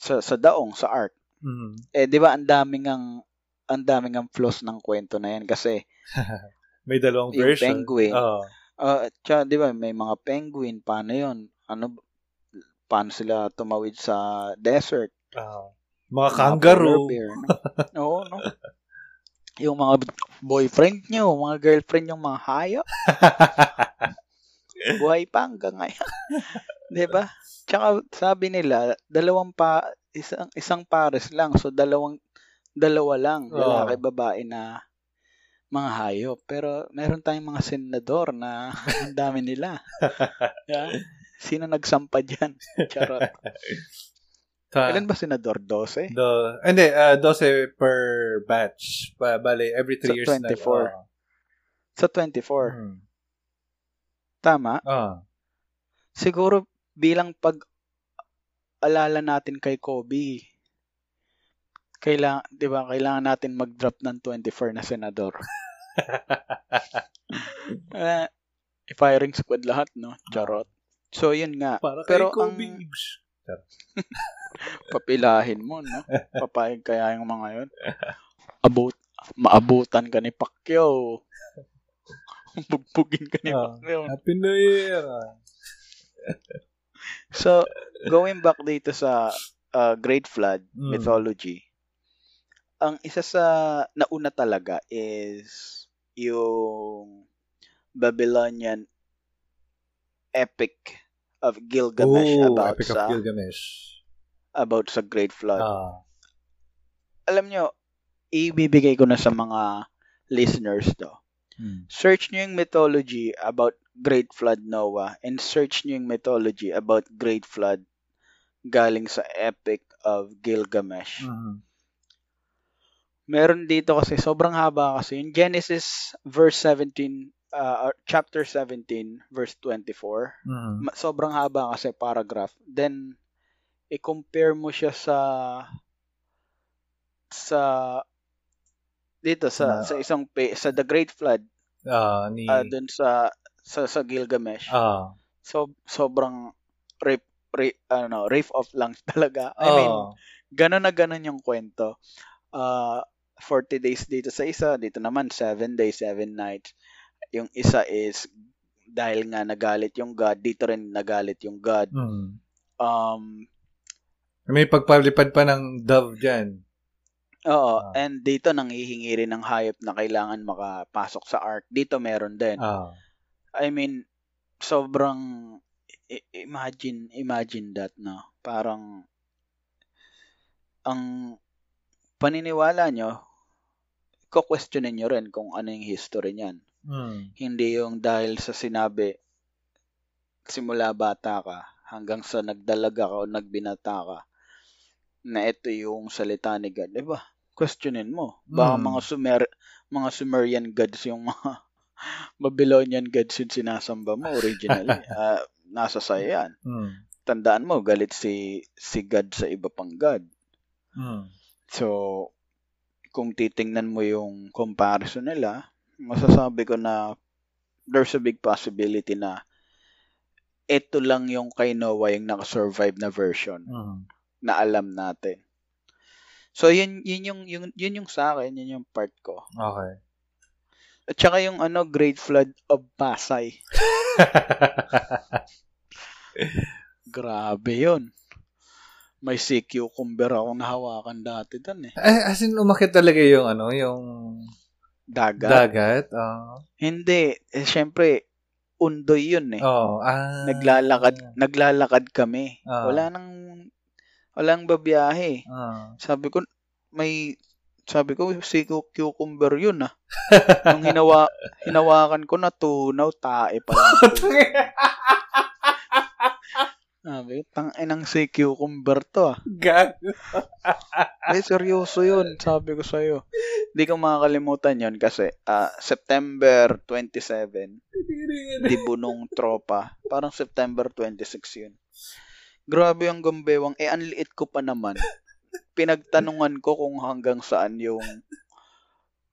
sa sa daong sa ark. Mhm. Eh 'di ba ang daming ang ang daming ang flaws ng kwento na yan kasi May dalawang Yung version. penguin. Oh. Ah, uh, tsaka, 'di ba, may mga penguin, paano 'yon? Ano paano sila tumawid sa desert? Ah. Mga kangaroo. polar bear, no? Oo, no? Yung mga boyfriend nyo, mga girlfriend yung mga hayop, buhay pa hanggang ngayon. 'Di ba? Tsaka sabi nila, dalawang pa isang isang pares lang, so dalawang dalawa lang, Oo. lalaki babae na mga hayop. Pero meron tayong mga senador na ang dami nila. Yeah? Sino nagsampa dyan? Charot. Sa, Ilan ba senador? 12? do, hindi, uh, 12 per batch. Pa, bale, every 3 Sa years 24. na. Oh. Sa 24. Hmm. Tama? Ah. Siguro bilang pag alala natin kay Kobe, kailangan, 'di ba, kailangan natin mag-drop ng 24 na senador. Eh, firing squad lahat, no? Charot. So, yun nga. Para Pero kay Kobe. ang- Papilahin mo, no? Papayag kaya yung mga yun. Abot, maabutan ka ni Pacquiao. Bugbugin ka ni. Pacquiao. Happy New Year. So, going back dito sa uh, Great Flood Mm. mythology, ang isa sa nauna talaga is yung Babylonian epic of Gilgamesh Ooh, about Epic sa of Gilgamesh. about sa Great Flood. Ah. Alam nyo, ibibigay ko na sa mga listeners to. Hmm. Search nyo yung mythology about Great Flood Noah and search nyo yung mythology about Great Flood galing sa Epic of Gilgamesh. Mhm. Meron dito kasi sobrang haba kasi yung Genesis verse 17 uh, chapter 17 verse 24 Mhm. ma- sobrang haba kasi paragraph then i-compare mo siya sa sa dito sa Na- sa isang pa- sa The Great Flood Ah, ni... uh, dun sa sa sa Gilgamesh ah. so sobrang rip, rip ano riff off lang talaga I mean Oh. ganun na ganun yung kwento. Uh, 40 days dito sa isa, dito naman 7 days, 7 nights. Yung isa is dahil nga nagalit yung God, dito rin nagalit yung God. Hmm. Um, May pagpalipad pa ng dove dyan. Oo, Ah. and dito nanghihingi rin ng hayop na kailangan makapasok sa ark. Dito meron din. Ah. I mean, sobrang i- imagine imagine that no. Parang ang paniniwala nyo, ko-questionin nyo rin kung ano yung history niyan. Mm. Hindi yung dahil sa sinabi simula bata ka hanggang sa nagdalaga ka o nagbinata ka na ito yung salita ni God. Diba? Questionin mo. Baka Mm. mga Sumer mga Sumerian gods yung mga Babylonian gods yung sinasamba mo originally. Ah, nasa sa'yo yan. Mm. Tandaan mo, galit si si God sa iba pang God. Mm. So, kung titingnan mo yung comparison nila, masasabi ko na there's a big possibility na ito lang yung kay Noah yung nakasurvive na version Mm. Na alam natin. So, yun, yun, yung, yun, yun yung sa akin, yun yung part ko. Okay. At saka yung ano, Great Flood of Pasay. Grabe yun. May sea cucumber akong nahawakan dati doon eh. Eh, as in, umakit talaga yung ano, yung Dagat. dagat. Oh. Hindi. Eh, syempre, undoy yun eh. Oh, ah. Naglalakad, naglalakad kami. Ah. Wala nang, walang babiyahe. Ah. Sabi ko, may, sabi ko, si cu- cucumber yun ah. Nung hinawa, hinawakan ko na tunaw, tae pa lang. Sabi ko, tangin si cucumber to ah. Gag. Eh, seryoso yun, sabi ko sa'yo. Hindi ko makakalimutan yun kasi ah, September 27, dibunong tropa. Parang September 26 yun. Grabe yung gambewang. Eh, ang liit ko pa naman. Pinagtanungan ko kung hanggang saan yung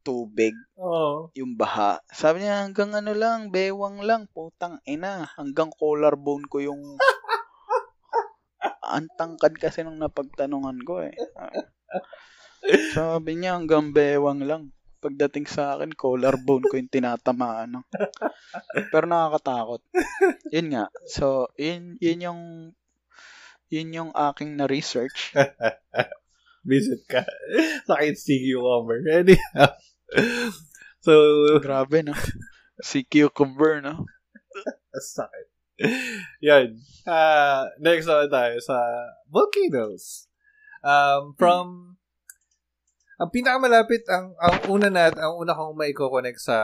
tubig, Oh. yung baha. Sabi niya, hanggang ano lang, bewang lang, putang ina. Hanggang collarbone ko yung... Ang tangkad kasi nung napagtanungan ko eh. Sabi niya, hanggang bewang lang. Pagdating sa akin, collarbone ko yung tinatamaan. No? Pero nakakatakot. Yun nga. So, yun, yun yung yun yung aking na-research. Visit ka. Sakit si cucumber. Anyhow. so, Grabe, no? Si Cucumber, no? sakit. Yan. Ah, next naman tayo sa volcanoes. Um, from ang pinakamalapit ang ang una nat ang una kong maiko-connect sa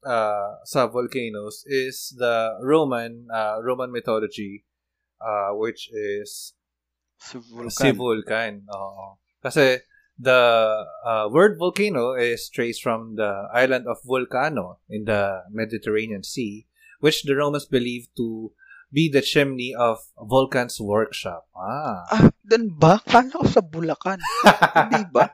uh, sa volcanoes is the Roman uh, Roman mythology uh, which is Si Vulcan. Si Vulcan. Oo. Kasi the uh, word volcano is traced from the island of Vulcano in the Mediterranean Sea, which the Romans believed to be the chimney of Vulcan's workshop. Ah. ah, dun ba? Kala ko sa Bulacan. Hindi ba?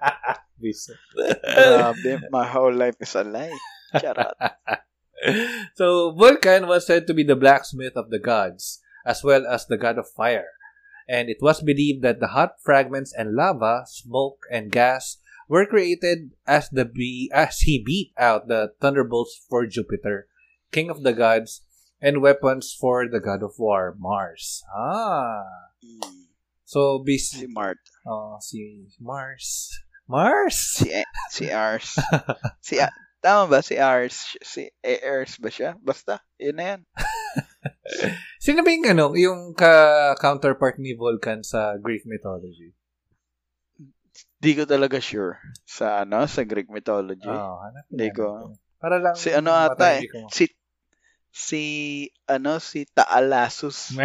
Visit. Grabe, my whole life is a lie. Charot. so Vulcan was said to be the blacksmith of the gods, as well as the god of fire. And it was believed that the hot fragments and lava, smoke, and gas were created as the be- as he beat out the thunderbolts for Jupiter, king of the gods, and weapons for the god of war, Mars. Ah. Mm, So Si busy Mart. oh, si Mars. Mars. Si, si Ars. Si, tama ba? Si Ars. Si Ars ba siya? Basta, yun na yan. Sino ba yung ano, yung ka counterpart ni Vulcan sa Greek mythology? Di ko talaga sure. Sa ano? Sa Greek mythology. Oo, hanapin Hindi natin. ko. Para lang Si ano ata eh. Si, si, ano, si Taalasus.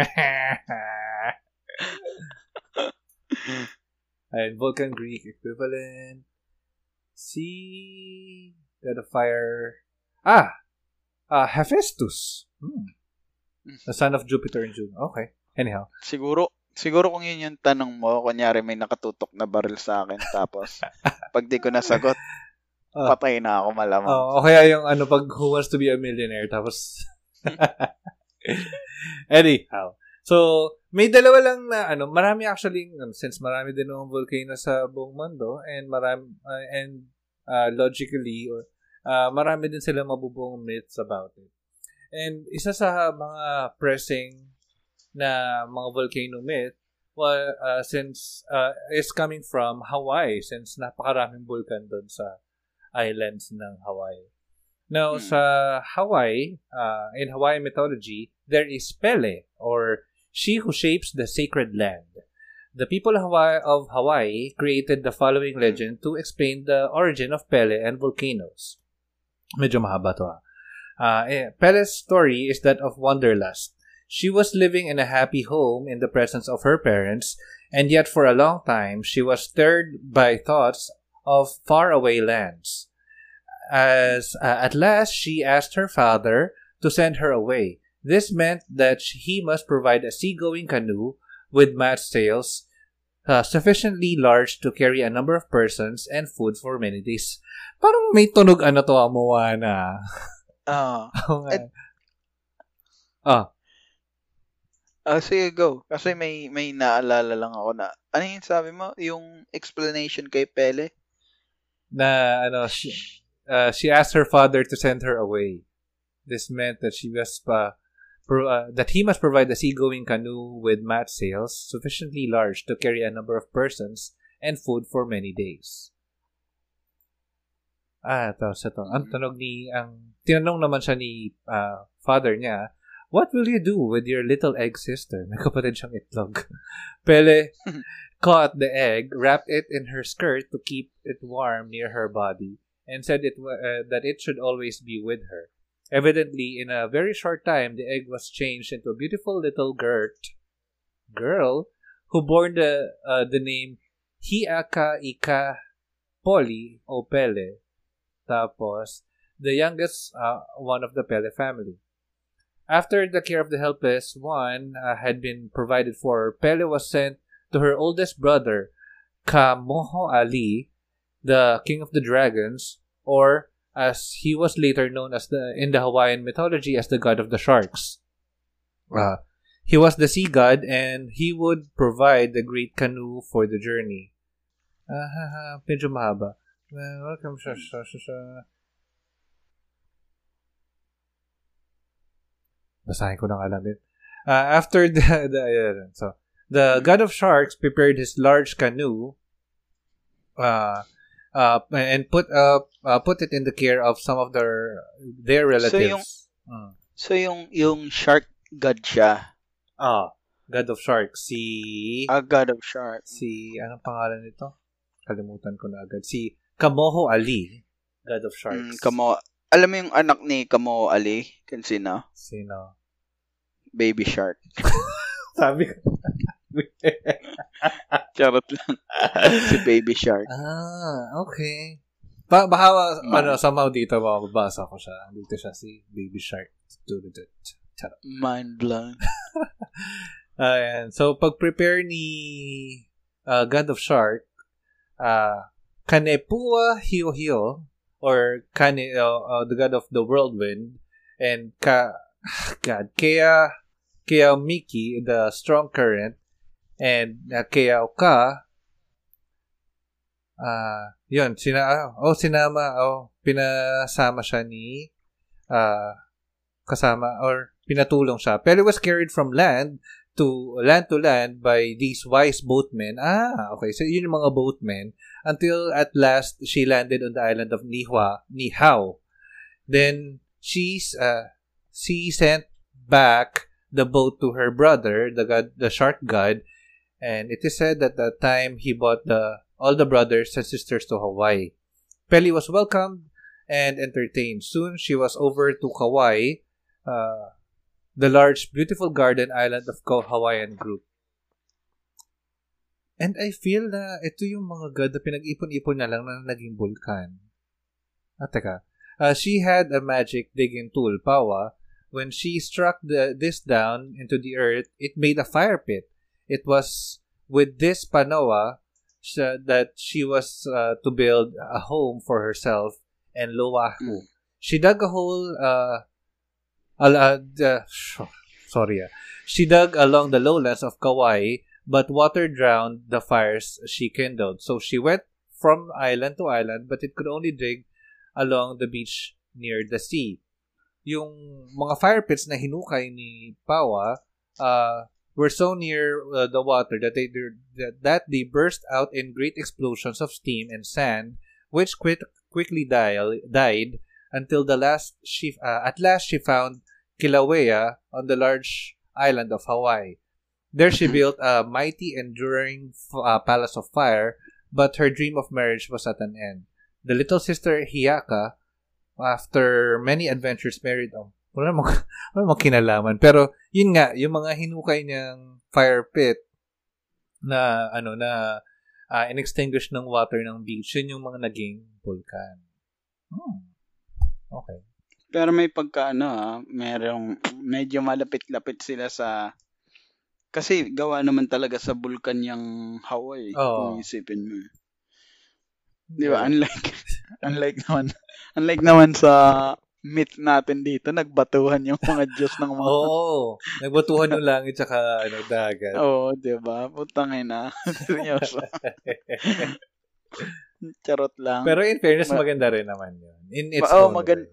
Ayun, Vulcan Greek equivalent. Si God of Fire. Ah! Ah, Hephaestus. Hmm. The son of Jupiter and Juno. Okay. Anyhow. Siguro, siguro kung yun yung tanong mo, kunyari may nakatutok na baril sa akin, tapos, pag di ko nasagot, Ah. patay na ako malamang. Oh, o kaya yung ano, pag Who Wants to be a Millionaire, tapos... Anyhow. So, may dalawa lang na, ano, marami actually, um, since marami din ng volcano sa buong mundo, and marami, uh, and uh, logically, or uh, marami din sila mabubuong myths about it. And isa sa mga pressing na mga volcano myth, well, uh, since, uh, is coming from Hawaii, since napakaraming vulkan doon sa islands ng Hawaii. Now, Hmm. sa Hawaii, uh, in Hawaiian mythology, there is Pele, or she who shapes the sacred land. The people of Hawaii, of Hawaii created the following legend to explain the origin of Pele and volcanoes. Medyo mahaba to ha. Uh, eh, Pele's story is that of wanderlust. She was living in a happy home in the presence of her parents, and yet for a long time she was stirred by thoughts of faraway lands. As uh, at last she asked her father to send her away. This meant that he must provide a seagoing canoe with mast sails uh, sufficiently large to carry a number of persons and food for many days. Parang may tunog ano to, Moana. Oo. Et- ah, Ah, sige, go. Kasi may may naalala lang ako na. Ano yung sabi mo? Yung explanation kay Pele? na ano, she, uh, she asked her father to send her away. This meant that she was pa, pro, uh, that he must provide a seagoing canoe with mat sails sufficiently large to carry a number of persons and food for many days. Ah, ito. Ang tanong ni, ang, tinanong naman siya ni ah, father niya, What will you do with your little egg sister? May kapatid siyang itlog. Pele caught the egg, wrapped it in her skirt to keep it warm near her body, and said it uh, that it should always be with her. Evidently, in a very short time, the egg was changed into a beautiful little girt girl who bore the uh, the name Hiaka Ika Poli o Pele. Tapos, the youngest uh, one of the Pele family. After the care of the helpless one uh, had been provided for, Pele was sent to her oldest brother, Kamoho Ali, the king of the dragons, or as he was later known as the in the Hawaiian mythology as the god of the sharks. Uh, he was the sea god and he would provide the great canoe for the journey. Ah, medyo mahaba. Well, welcome sa sa sa- Basahin ko na nga lang din. Uh, after the, the ayan, so the god of sharks prepared his large canoe uh, uh, and put uh, uh, put it in the care of some of their their relatives. Mm. So yung yung shark god siya. Ah, god of sharks si A god of shark. si anong pangalan nito? Kalimutan ko na agad. Si Kamoho Ali, god of sharks. Mm, Kamo, alam mo yung anak ni Kamo Ali? Kan sino? Sino? Baby Shark. Sabi ko. Charot lang. si Baby Shark. ah, okay. Ba baka Mm. ano somehow dito mababasa ko siya. Dito siya si Baby Shark. Charot. Mind blown. Ayan. So, pag-prepare ni uh, God of Shark, uh, Kanepua Hio-Hio, or Kane, uh, uh, the God of the Whirlwind, and Ka, God, Kea, Kea Miki, the Strong Current, and uh, Kea Oka, ah, yun, sina, ah, oh, sinama, oh, pinasama siya ni, ah, kasama, or pinatulong siya. Pero it was carried from land to land to land by these wise boatmen. Ah, okay. So, yun yung mga boatmen. Until at last, she landed on the island of Nihua, Nihao. Then, she's, uh, she sent back the boat to her brother, the god, the shark god, and it is said that at the time he brought the all the brothers and sisters to Hawaii. Peli was welcomed and entertained. Soon she was over to Kauai, uh, the large, beautiful garden island of Ko Hawaiian group. And I feel na ito yung mga god na pinag-ipon-ipon na lang na naging. Ah, teka. Uh, she had a magic digging tool, Pawa. When she struck the, this down into the earth, it made a fire pit. It was with this panoa that she was uh, to build a home for herself and Loahu. Mm. She dug a hole uh, uh, the- sorry ah. She dug along the lowlands of Kauai, but water drowned the fires she kindled. So she went from island to island, but it could only dig along the beach near the sea. Yung mga fire pits na hinukay ni Pawa uh, were so near uh, the water that they that, they burst out in great explosions of steam and sand, which quit, quickly died, died until the last she uh, at last she found Kilauea on the large island of Hawaii. There she Mhm. built a mighty enduring f- uh, palace of fire, but her dream of marriage was at an end. The little sister Hiyaka after many adventures married, oh, wala namang, wala namang kinalaman. Pero, yun nga, yung mga hinukay niyang fire pit na, ano, na uh, inextinguish ng water ng beach, yun yung mga naging vulkan. Hmm. Okay. Pero may pagka ano ah, merong medyo malapit-lapit sila sa kasi gawa naman talaga sa bulkan yung Hawaii oh. kung isipin mo. Di ba? Unlike unlike naman unlike naman sa myth natin dito, nagbatuhan yung mga Diyos ng mga... Oo. Oh, nagbatuhan yung langit tsaka ano, dagat. Oo, oh, di ba? Putang ina. Seryoso. Charot lang. Pero in fairness, maganda rin naman yun. In its oh, maganda.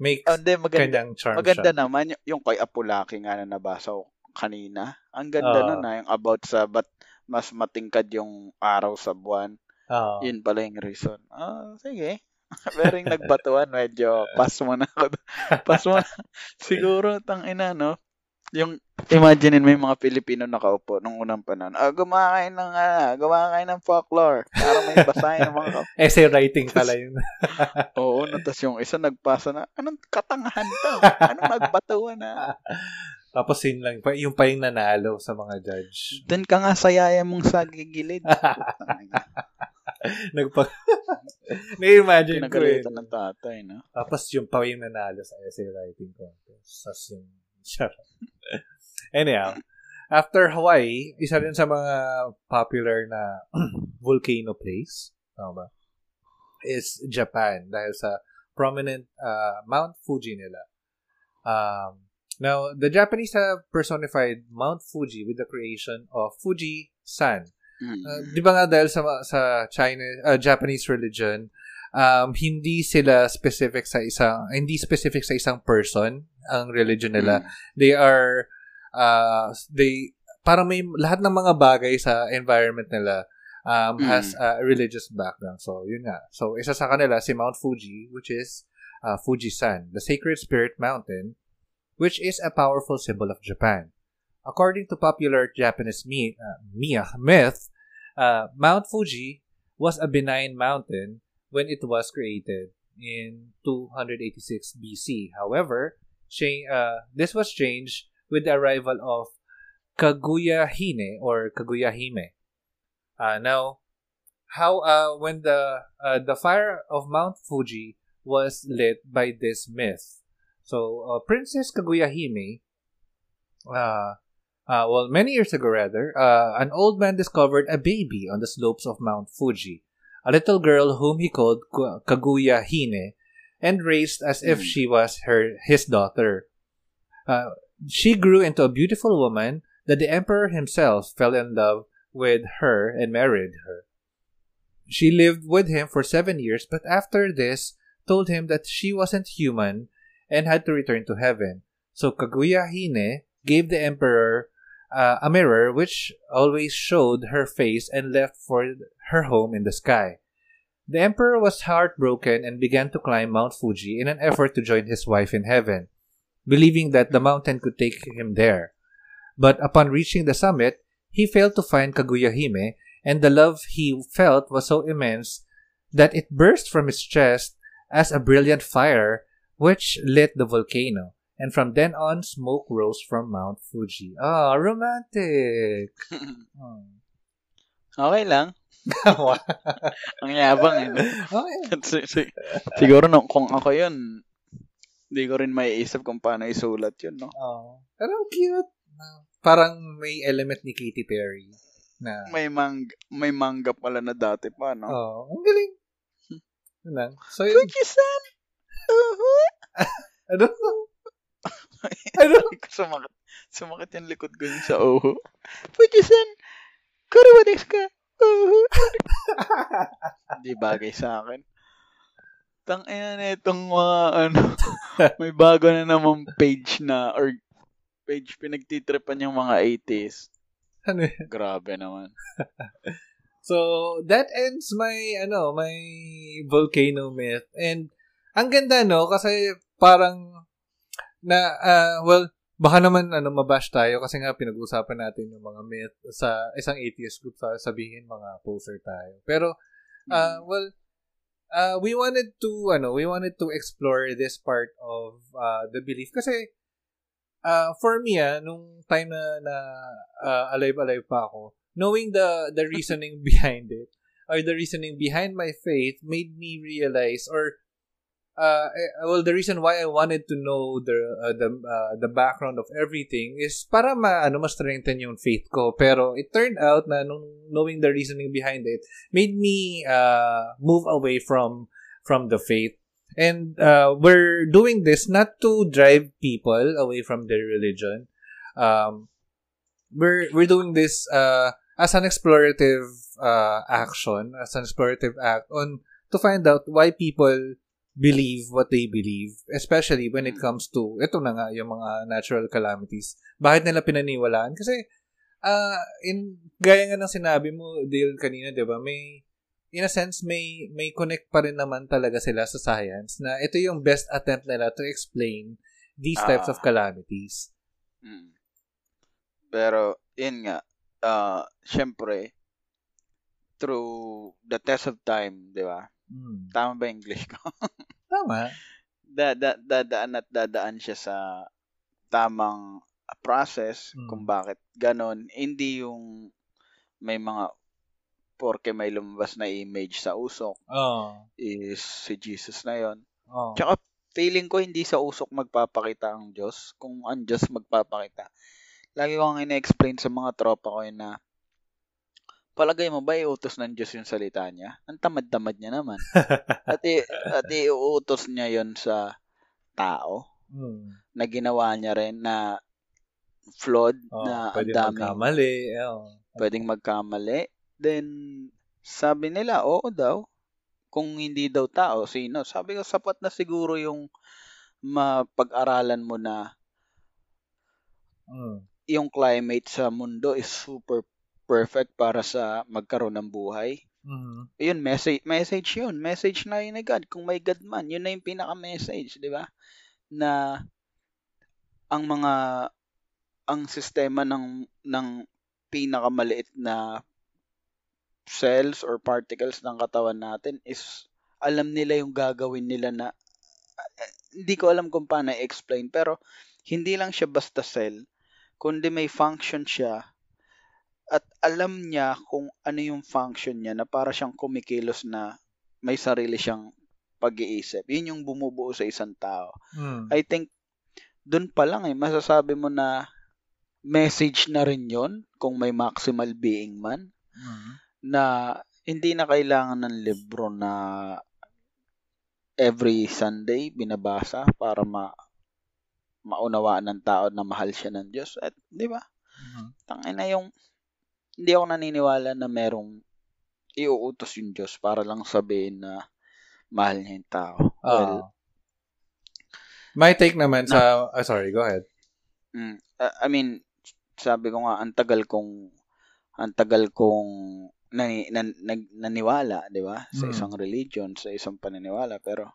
Makes oh, hindi, maganda, charm Maganda siya. naman. Yung, yung kay Apulaki nga na nabasa ko kanina. Ang ganda uh, nun na yung about sa but mas matingkad yung araw sa buwan. Uh, Yun pala yung reason. Ah, uh, sige. Pero yung nagbatuan, medyo pass mo na ako. pass mo na. Siguro, tang ina, no? Yung, imagine mo yung mga Pilipino nakaupo nung unang panahon. Ah, gumakain ng, ah, gumakain ng folklore. Parang may basahin ng mga... Essay writing pala yun. Oo, no, tas yung isa nagpasa na, anong katangahan to? Anong nagbatuan na? Tapos yun lang, yung pa yung nanalo sa mga judge. Doon ka nga sayaya mong sa gigilid. Nagpa... Na-imagine ko eh. ng tatay, no? Tapos yung pa yung nanalo sa essay writing contest. Tapos yung... Anyhow, after Hawaii, isa rin sa mga popular na volcano place, tama ba? Is Japan dahil sa prominent uh, Mount Fuji nila. Um, now, the Japanese have personified Mount Fuji with the creation of Fuji-san. Uh, 'Di ba nga dahil sa sa China uh, Japanese religion, um hindi sila specific sa isang hindi specific sa isang person ang religion nila. Mm. They are uh they parang may lahat ng mga bagay sa environment nila um mm. has a religious background. So, yun nga. So, isa sa kanila si Mount Fuji which is uh, Fujisan, the sacred spirit mountain which is a powerful symbol of Japan. According to popular Japanese myth, uh, myth uh, Mount Fuji was a benign mountain when it was created in 286 BC. However, uh, this was changed with the arrival of Kaguya Hine or Kaguya Hime. Uh, now, how uh, when the uh, the fire of Mount Fuji was lit by this myth. So, uh, Princess Kaguya Hime uh, uh, well, many years ago, rather, uh, an old man discovered a baby on the slopes of Mount Fuji, a little girl whom he called Kaguya Hine, and raised as if hmm. she was her his daughter. Uh, she grew into a beautiful woman that the emperor himself fell in love with her and married her. She lived with him for seven years, but after this, told him that she wasn't human and had to return to heaven. So Kaguya Hine gave the emperor uh, a mirror which always showed her face and left for her home in the sky. The emperor was heartbroken and began to climb Mount Fuji in an effort to join his wife in heaven, believing that the mountain could take him there. But upon reaching the summit, he failed to find Kaguya Hime, and the love he felt was so immense that it burst from his chest as a brilliant fire which lit the volcano. And from then on, smoke rose from Mount Fuji. Ah, oh, romantic. oh. Okay lang. Ang yabang eh. Okay. Siguro no, kung ako yun, hindi ko rin maiisip kung paano isulat yun, no? Oh. Pero cute. Parang may element ni Katy Perry na may mang may manga pala na dati pa, no? Oo. Oh, ang galing. Yun lang. So, yun. Fuji-san! Uh-huh. ano? ano? sumakit. Sumakit yung likod ko yung sa oho. Fuji-san, kuruwa desu ka? Hindi bagay sa akin. Tang ina na itong mga ano, may bago na namang page na or page pinagtitripan yung mga 80s. Ano Grabe naman. so, that ends my, ano, my volcano myth. And, ang ganda, no? Kasi, parang, na, uh, well, baka naman ano mabash tayo kasi nga pinag-uusapan natin yung mga myth sa isang atheist group sa sabihin mga poser tayo. Pero uh, well uh, we wanted to ano, we wanted to explore this part of uh, the belief kasi uh, for me ah, nung time na, na uh, alive alive pa ako, knowing the the reasoning behind it or the reasoning behind my faith made me realize or uh, well, the reason why I wanted to know the uh, the uh, the background of everything is para ma ano mas strengthen yung faith ko. Pero it turned out na nung knowing the reasoning behind it made me uh, move away from from the faith. And uh, we're doing this not to drive people away from their religion. Um, we're we're doing this uh, as an explorative uh, action, as an explorative act on to find out why people believe what they believe, especially when it mm. comes to, ito na nga, yung mga natural calamities. Bakit nila pinaniwalaan? Kasi, uh, in, gaya nga ng sinabi mo, Dale, kanina, di ba, may, in a sense, may, may connect pa rin naman talaga sila sa science na ito yung best attempt nila to explain these types uh, of calamities. Mm. Pero, yun nga, uh, syempre, through the test of time, di ba? Hmm. Tama ba English ko? Tama. Da, da, dadaan at dadaan siya sa tamang process hmm. kung bakit ganon. Hindi yung may mga porke may lumabas na image sa usok oh. is si Jesus na yon. Oh. Tsaka feeling ko hindi sa usok magpapakita ang Diyos. Kung ang Diyos magpapakita. Lagi ko ang ina-explain sa mga tropa ko yun na palagay mo ba iutos ng Diyos yung salita niya? Ang tamad-tamad niya naman. at, i- at iuutos niya yon sa tao hmm. na ginawa niya rin na flawed oh, na ang dami. magkamali. Oh. Pwedeng magkamali. Then, sabi nila, oo daw. Kung hindi daw tao, sino? Sabi ko, sapat na siguro yung mapag-aralan mo na mm. yung climate sa mundo is super perfect para sa magkaroon ng buhay. Mm-hmm. Yun, message, message yun. Message na yun ni God. Kung may God man, yun na yung pinaka-message, di ba? Na ang mga ang sistema ng ng pinakamaliit na cells or particles ng katawan natin is alam nila yung gagawin nila na uh, hindi ko alam kung paano i-explain pero hindi lang siya basta cell kundi may function siya at alam niya kung ano yung function niya na para siyang kumikilos na may sarili siyang pag-iisip. Yun yung bumubuo sa isang tao. Hmm. I think doon pa lang eh masasabi mo na message na rin yon kung may maximal being man hmm. na hindi na kailangan ng libro na every Sunday binabasa para ma maunawaan ng tao na mahal siya ng Diyos at di ba? Mm-hmm. Tangina na yung hindi ako naniniwala na merong iuutos yung Diyos para lang sabihin na mahal niya yung tao. Uh, well, my take naman na, sa... Uh, sorry, go ahead. Mm, uh, I mean, sabi ko nga, ang tagal kong ang tagal kong nani, nan, nan, naniwala, di ba? Sa mm. isang religion, sa isang paniniwala. Pero,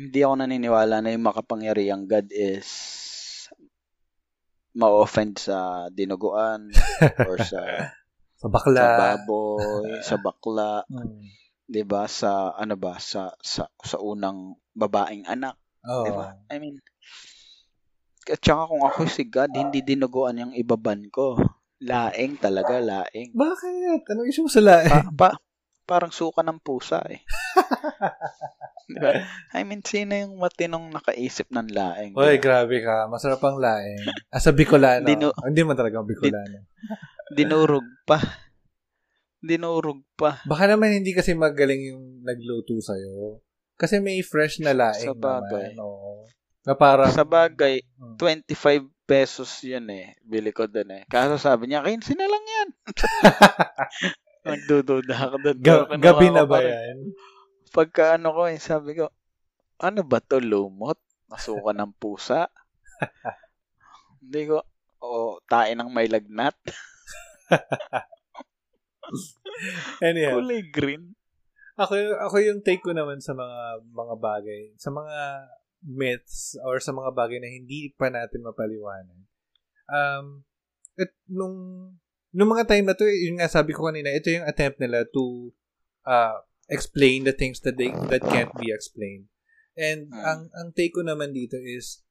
hindi ako naniniwala na yung makapangyariang God is ma-offend sa dinuguan or sa sa bakla, sa baboy, sa bakla. Mm. 'Di ba? Sa ano ba? Sa sa sa unang babaeng anak. Oh. 'Di ba? I mean, at saka kung ako si God, hindi dinuguan yung ibaban ko. Laing talaga, laing. Bakit? Ano issue sa laing? Pa, pa, parang suka ng pusa eh. diba? I mean, sino yung matinong nakaisip ng laing? Uy, grabe ka. Masarap ang laing. Ah, sa Bicolano. Dino, oh, hindi mo talaga Bicolano. Din, dinurog pa. Dinurog pa. Baka naman hindi kasi magaling yung nagluto sa'yo. Kasi may fresh na laing sa bagay. naman. Oo. Na parang... Sa bagay, 25 hmm. pesos yun eh. Bili ko din eh. Kaso sabi niya, 15 na lang yan. Nagdududa ako doon. Ga- gabi na ba yan? Pagka ano ko eh, sabi ko, ano ba to lumot? Masuka ng pusa? Hindi ko, o oh, tae ng may lagnat. Anyhow. Kulay green. Ako, ako yung take ko naman sa mga mga bagay, sa mga myths or sa mga bagay na hindi pa natin mapaliwanag. Um, at nung Noong mga time na to, yun nga sabi ko kanina, ito yung attempt nila to uh, explain the things that they that can't be explained. And Mm. ang ang take ko naman dito is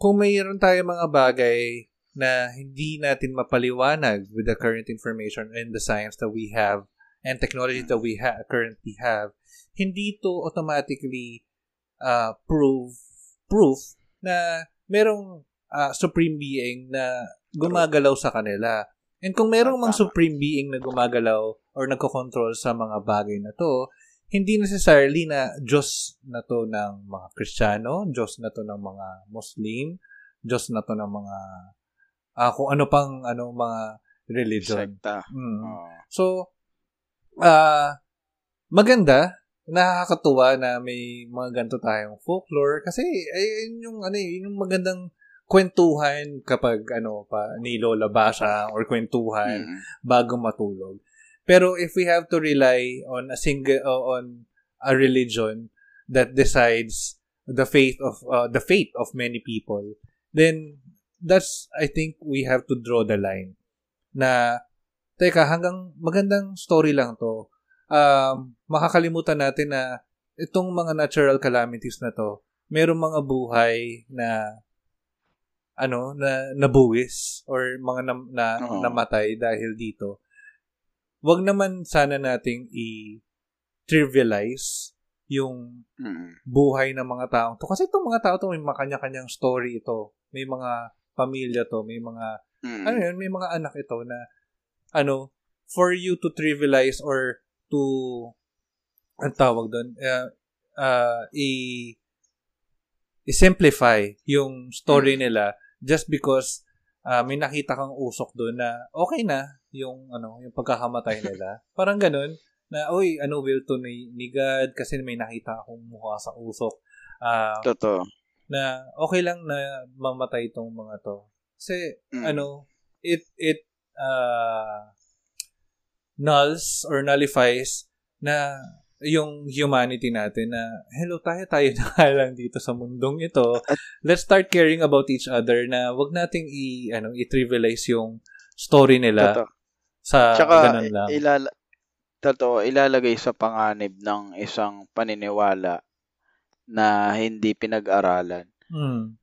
kung mayroon tayo mga bagay na hindi natin mapaliwanag with the current information and the science that we have and technology that we ha- currently have, hindi to automatically uh, prove proof na merong uh, supreme being na gumagalaw sa kanila. And kung merong mga supreme being na gumagalaw or nagko-control sa mga bagay na to, hindi necessarily na Diyos na to ng mga Kristiyano, Diyos na to ng mga Muslim, Diyos na to ng mga ah, kung ano pang ano mga religion. Sekta. Mm. So, ah maganda, nakakatuwa na may mga ganito tayong folklore kasi ayun yung ano eh, yun yung magandang kwentuhan kapag ano pa ni Lola Basha or kwentuhan Mm. bago matulog. Pero if we have to rely on a single uh, on a religion that decides the faith of uh, the fate of many people, then that's I think we have to draw the line. Na teka hanggang magandang story lang to. Um, makakalimutan natin na itong mga natural calamities na to, merong mga buhay na ano na nabuwis or mga na, na Oo. namatay dahil dito. Wag naman sana nating i-trivialize yung Mm. buhay ng mga taong to. Kasi itong mga tao to, may mga kanya-kanyang story ito. May mga pamilya to, may mga, Mm. ano yun, may mga anak ito na, ano, for you to trivialize or to, ang tawag doon, uh, uh, i, i-simplify yung story nila just because uh, may nakita kang usok doon na okay na yung ano yung pagkakamatay nila. Parang ganun na oy ano will to ni, ni God kasi may nakita akong mukha sa usok. Ah, Totoo. na okay lang na mamatay itong mga to. Kasi Mm. ano it it uh, nulls or nullifies na yung humanity natin na hello tayo tayo na lang dito sa mundong ito let's start caring about each other na wag nating i ano i-trivialize yung story nila Totoo. sa Tsaka, ganun lang ilala, totoo, ilalagay sa panganib ng isang paniniwala na hindi pinag-aralan Hmm.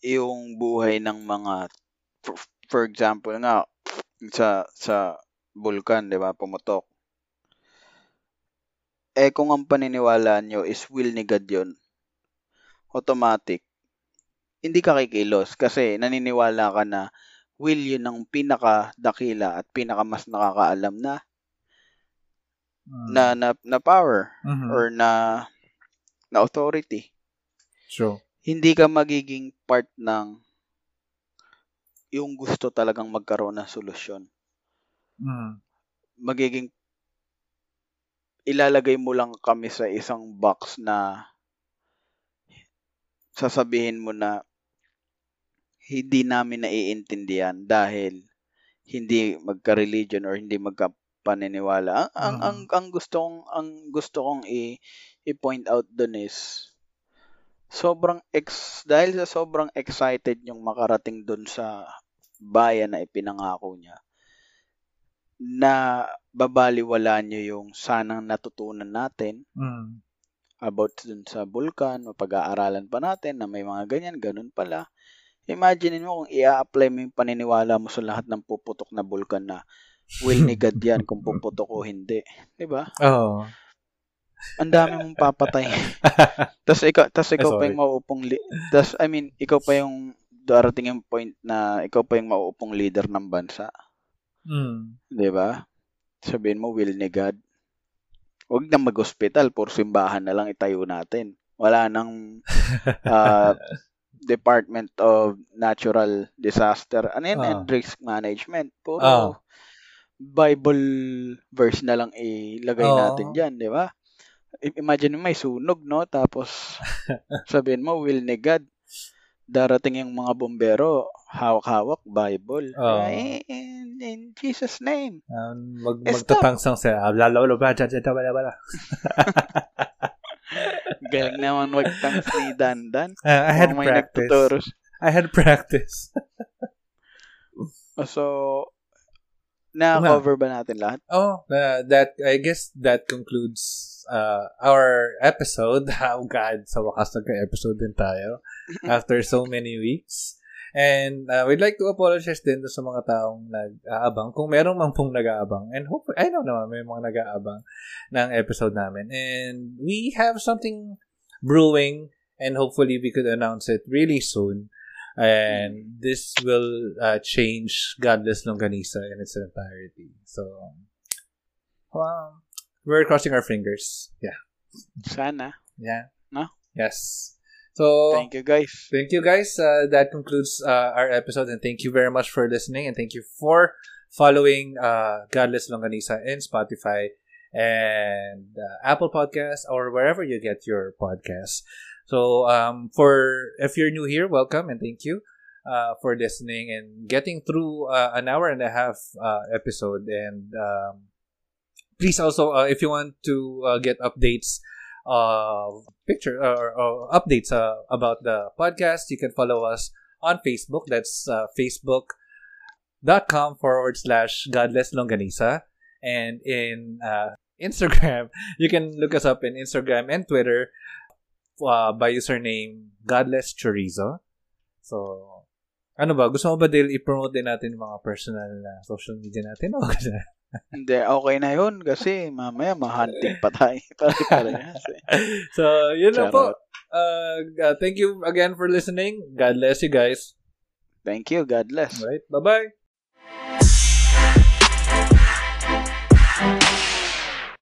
yung buhay ng mga for, for example nga sa sa bulkan, 'di ba, pumutok. Eh kung ang paniniwala nyo is will ni God yun, automatic, hindi ka kikilos kasi naniniwala ka na will yun ng pinaka-dakila at pinaka mas nakakaalam na Hmm. na na, na power Mhm. or na na authority. True. Hindi ka magiging part ng yung gusto talagang magkaroon ng solusyon. Mhm. Magiging ilalagay mo lang kami sa isang box na sasabihin mo na hindi namin naiintindihan dahil hindi magka-religion or hindi magka-paniniwala. Ang, ang, Mhm. ang, ang gusto kong, ang gusto kong i, i-point out dun is sobrang ex, dahil sa sobrang excited yung makarating dun sa bayan na ipinangako niya na babaliwala niyo yung sanang natutunan natin Mhm. about dun sa bulkan o pag-aaralan pa natin na may mga ganyan, ganun pala. Imagine mo kung i-apply mo yung paniniwala mo sa lahat ng puputok na bulkan na will ni God yan kung puputok o hindi. 'Di ba? Oo. Ang dami mong papatay. Tapos ikaw, tas ikaw pa sorry. yung mauupong li- tas I mean, ikaw pa yung darating yung point na ikaw pa yung mauupong leader ng bansa. Mhm. 'Di ba? Sabihin mo will ni God. Huwag na mag-hospital, puro simbahan na lang itayo natin. Wala nang ah, Department of Natural Disaster ano yan, Ah. and Risk Management. Puro Ah. Bible verse na lang ilagay Oo. natin diyan, 'di ba? Imagine may sunog, no? Tapos sabihin mo will ni God. Darating yung mga bombero, hawak-hawak Bible. Oo. Eh, in, in Jesus name. Um, mag Eh, magtatangsang sa lalawalo ba wala wala. Galing naman magtangs ni Dandan. Uh, I had practice. I had practice. So, Na-cover ba natin lahat? Oh, uh, that I guess that concludes uh, our episode. Oh God, sa wakas nagka-episode din tayo after so many weeks. And uh, we'd like to apologize din sa mga taong nag-aabang. Kung merong mang pong nag-aabang. And hopefully, I know naman, may mga nag-aabang ng episode namin. And we have something brewing and hopefully we could announce it really soon. And this will uh, change Godless Longanisa in its entirety. So, well, we're crossing our fingers. Yeah. Sana. Yeah. No? Yes. So, Thank you, guys. Thank you guys. Uh, that concludes uh, our episode and thank you very much for listening and thank you for following uh, Godless Longanisa in Spotify and uh, Apple Podcasts or wherever you get your podcasts. So um, for if you're new here, welcome and thank you uh, for listening and getting through uh, an hour and a half uh, episode. And um, please also, uh, if you want to uh, get updates uh, picture or, or updates uh, about the podcast, you can follow us on Facebook. That's uh, facebook.com forward slash godless longanisa. And in uh, Instagram, you can look us up in Instagram and Twitter uh, by username godless chorizo. So, ano ba? Gusto mo ba Dale i-promote din natin mga personal na social media natin? O Hindi, okay na yun kasi mamaya ma-hunting pa tayo. Pare-parehas eh. so, yun na po. Charot. Uh, uh, thank you again for listening. God bless you guys. Thank you. God bless. All right. Bye-bye.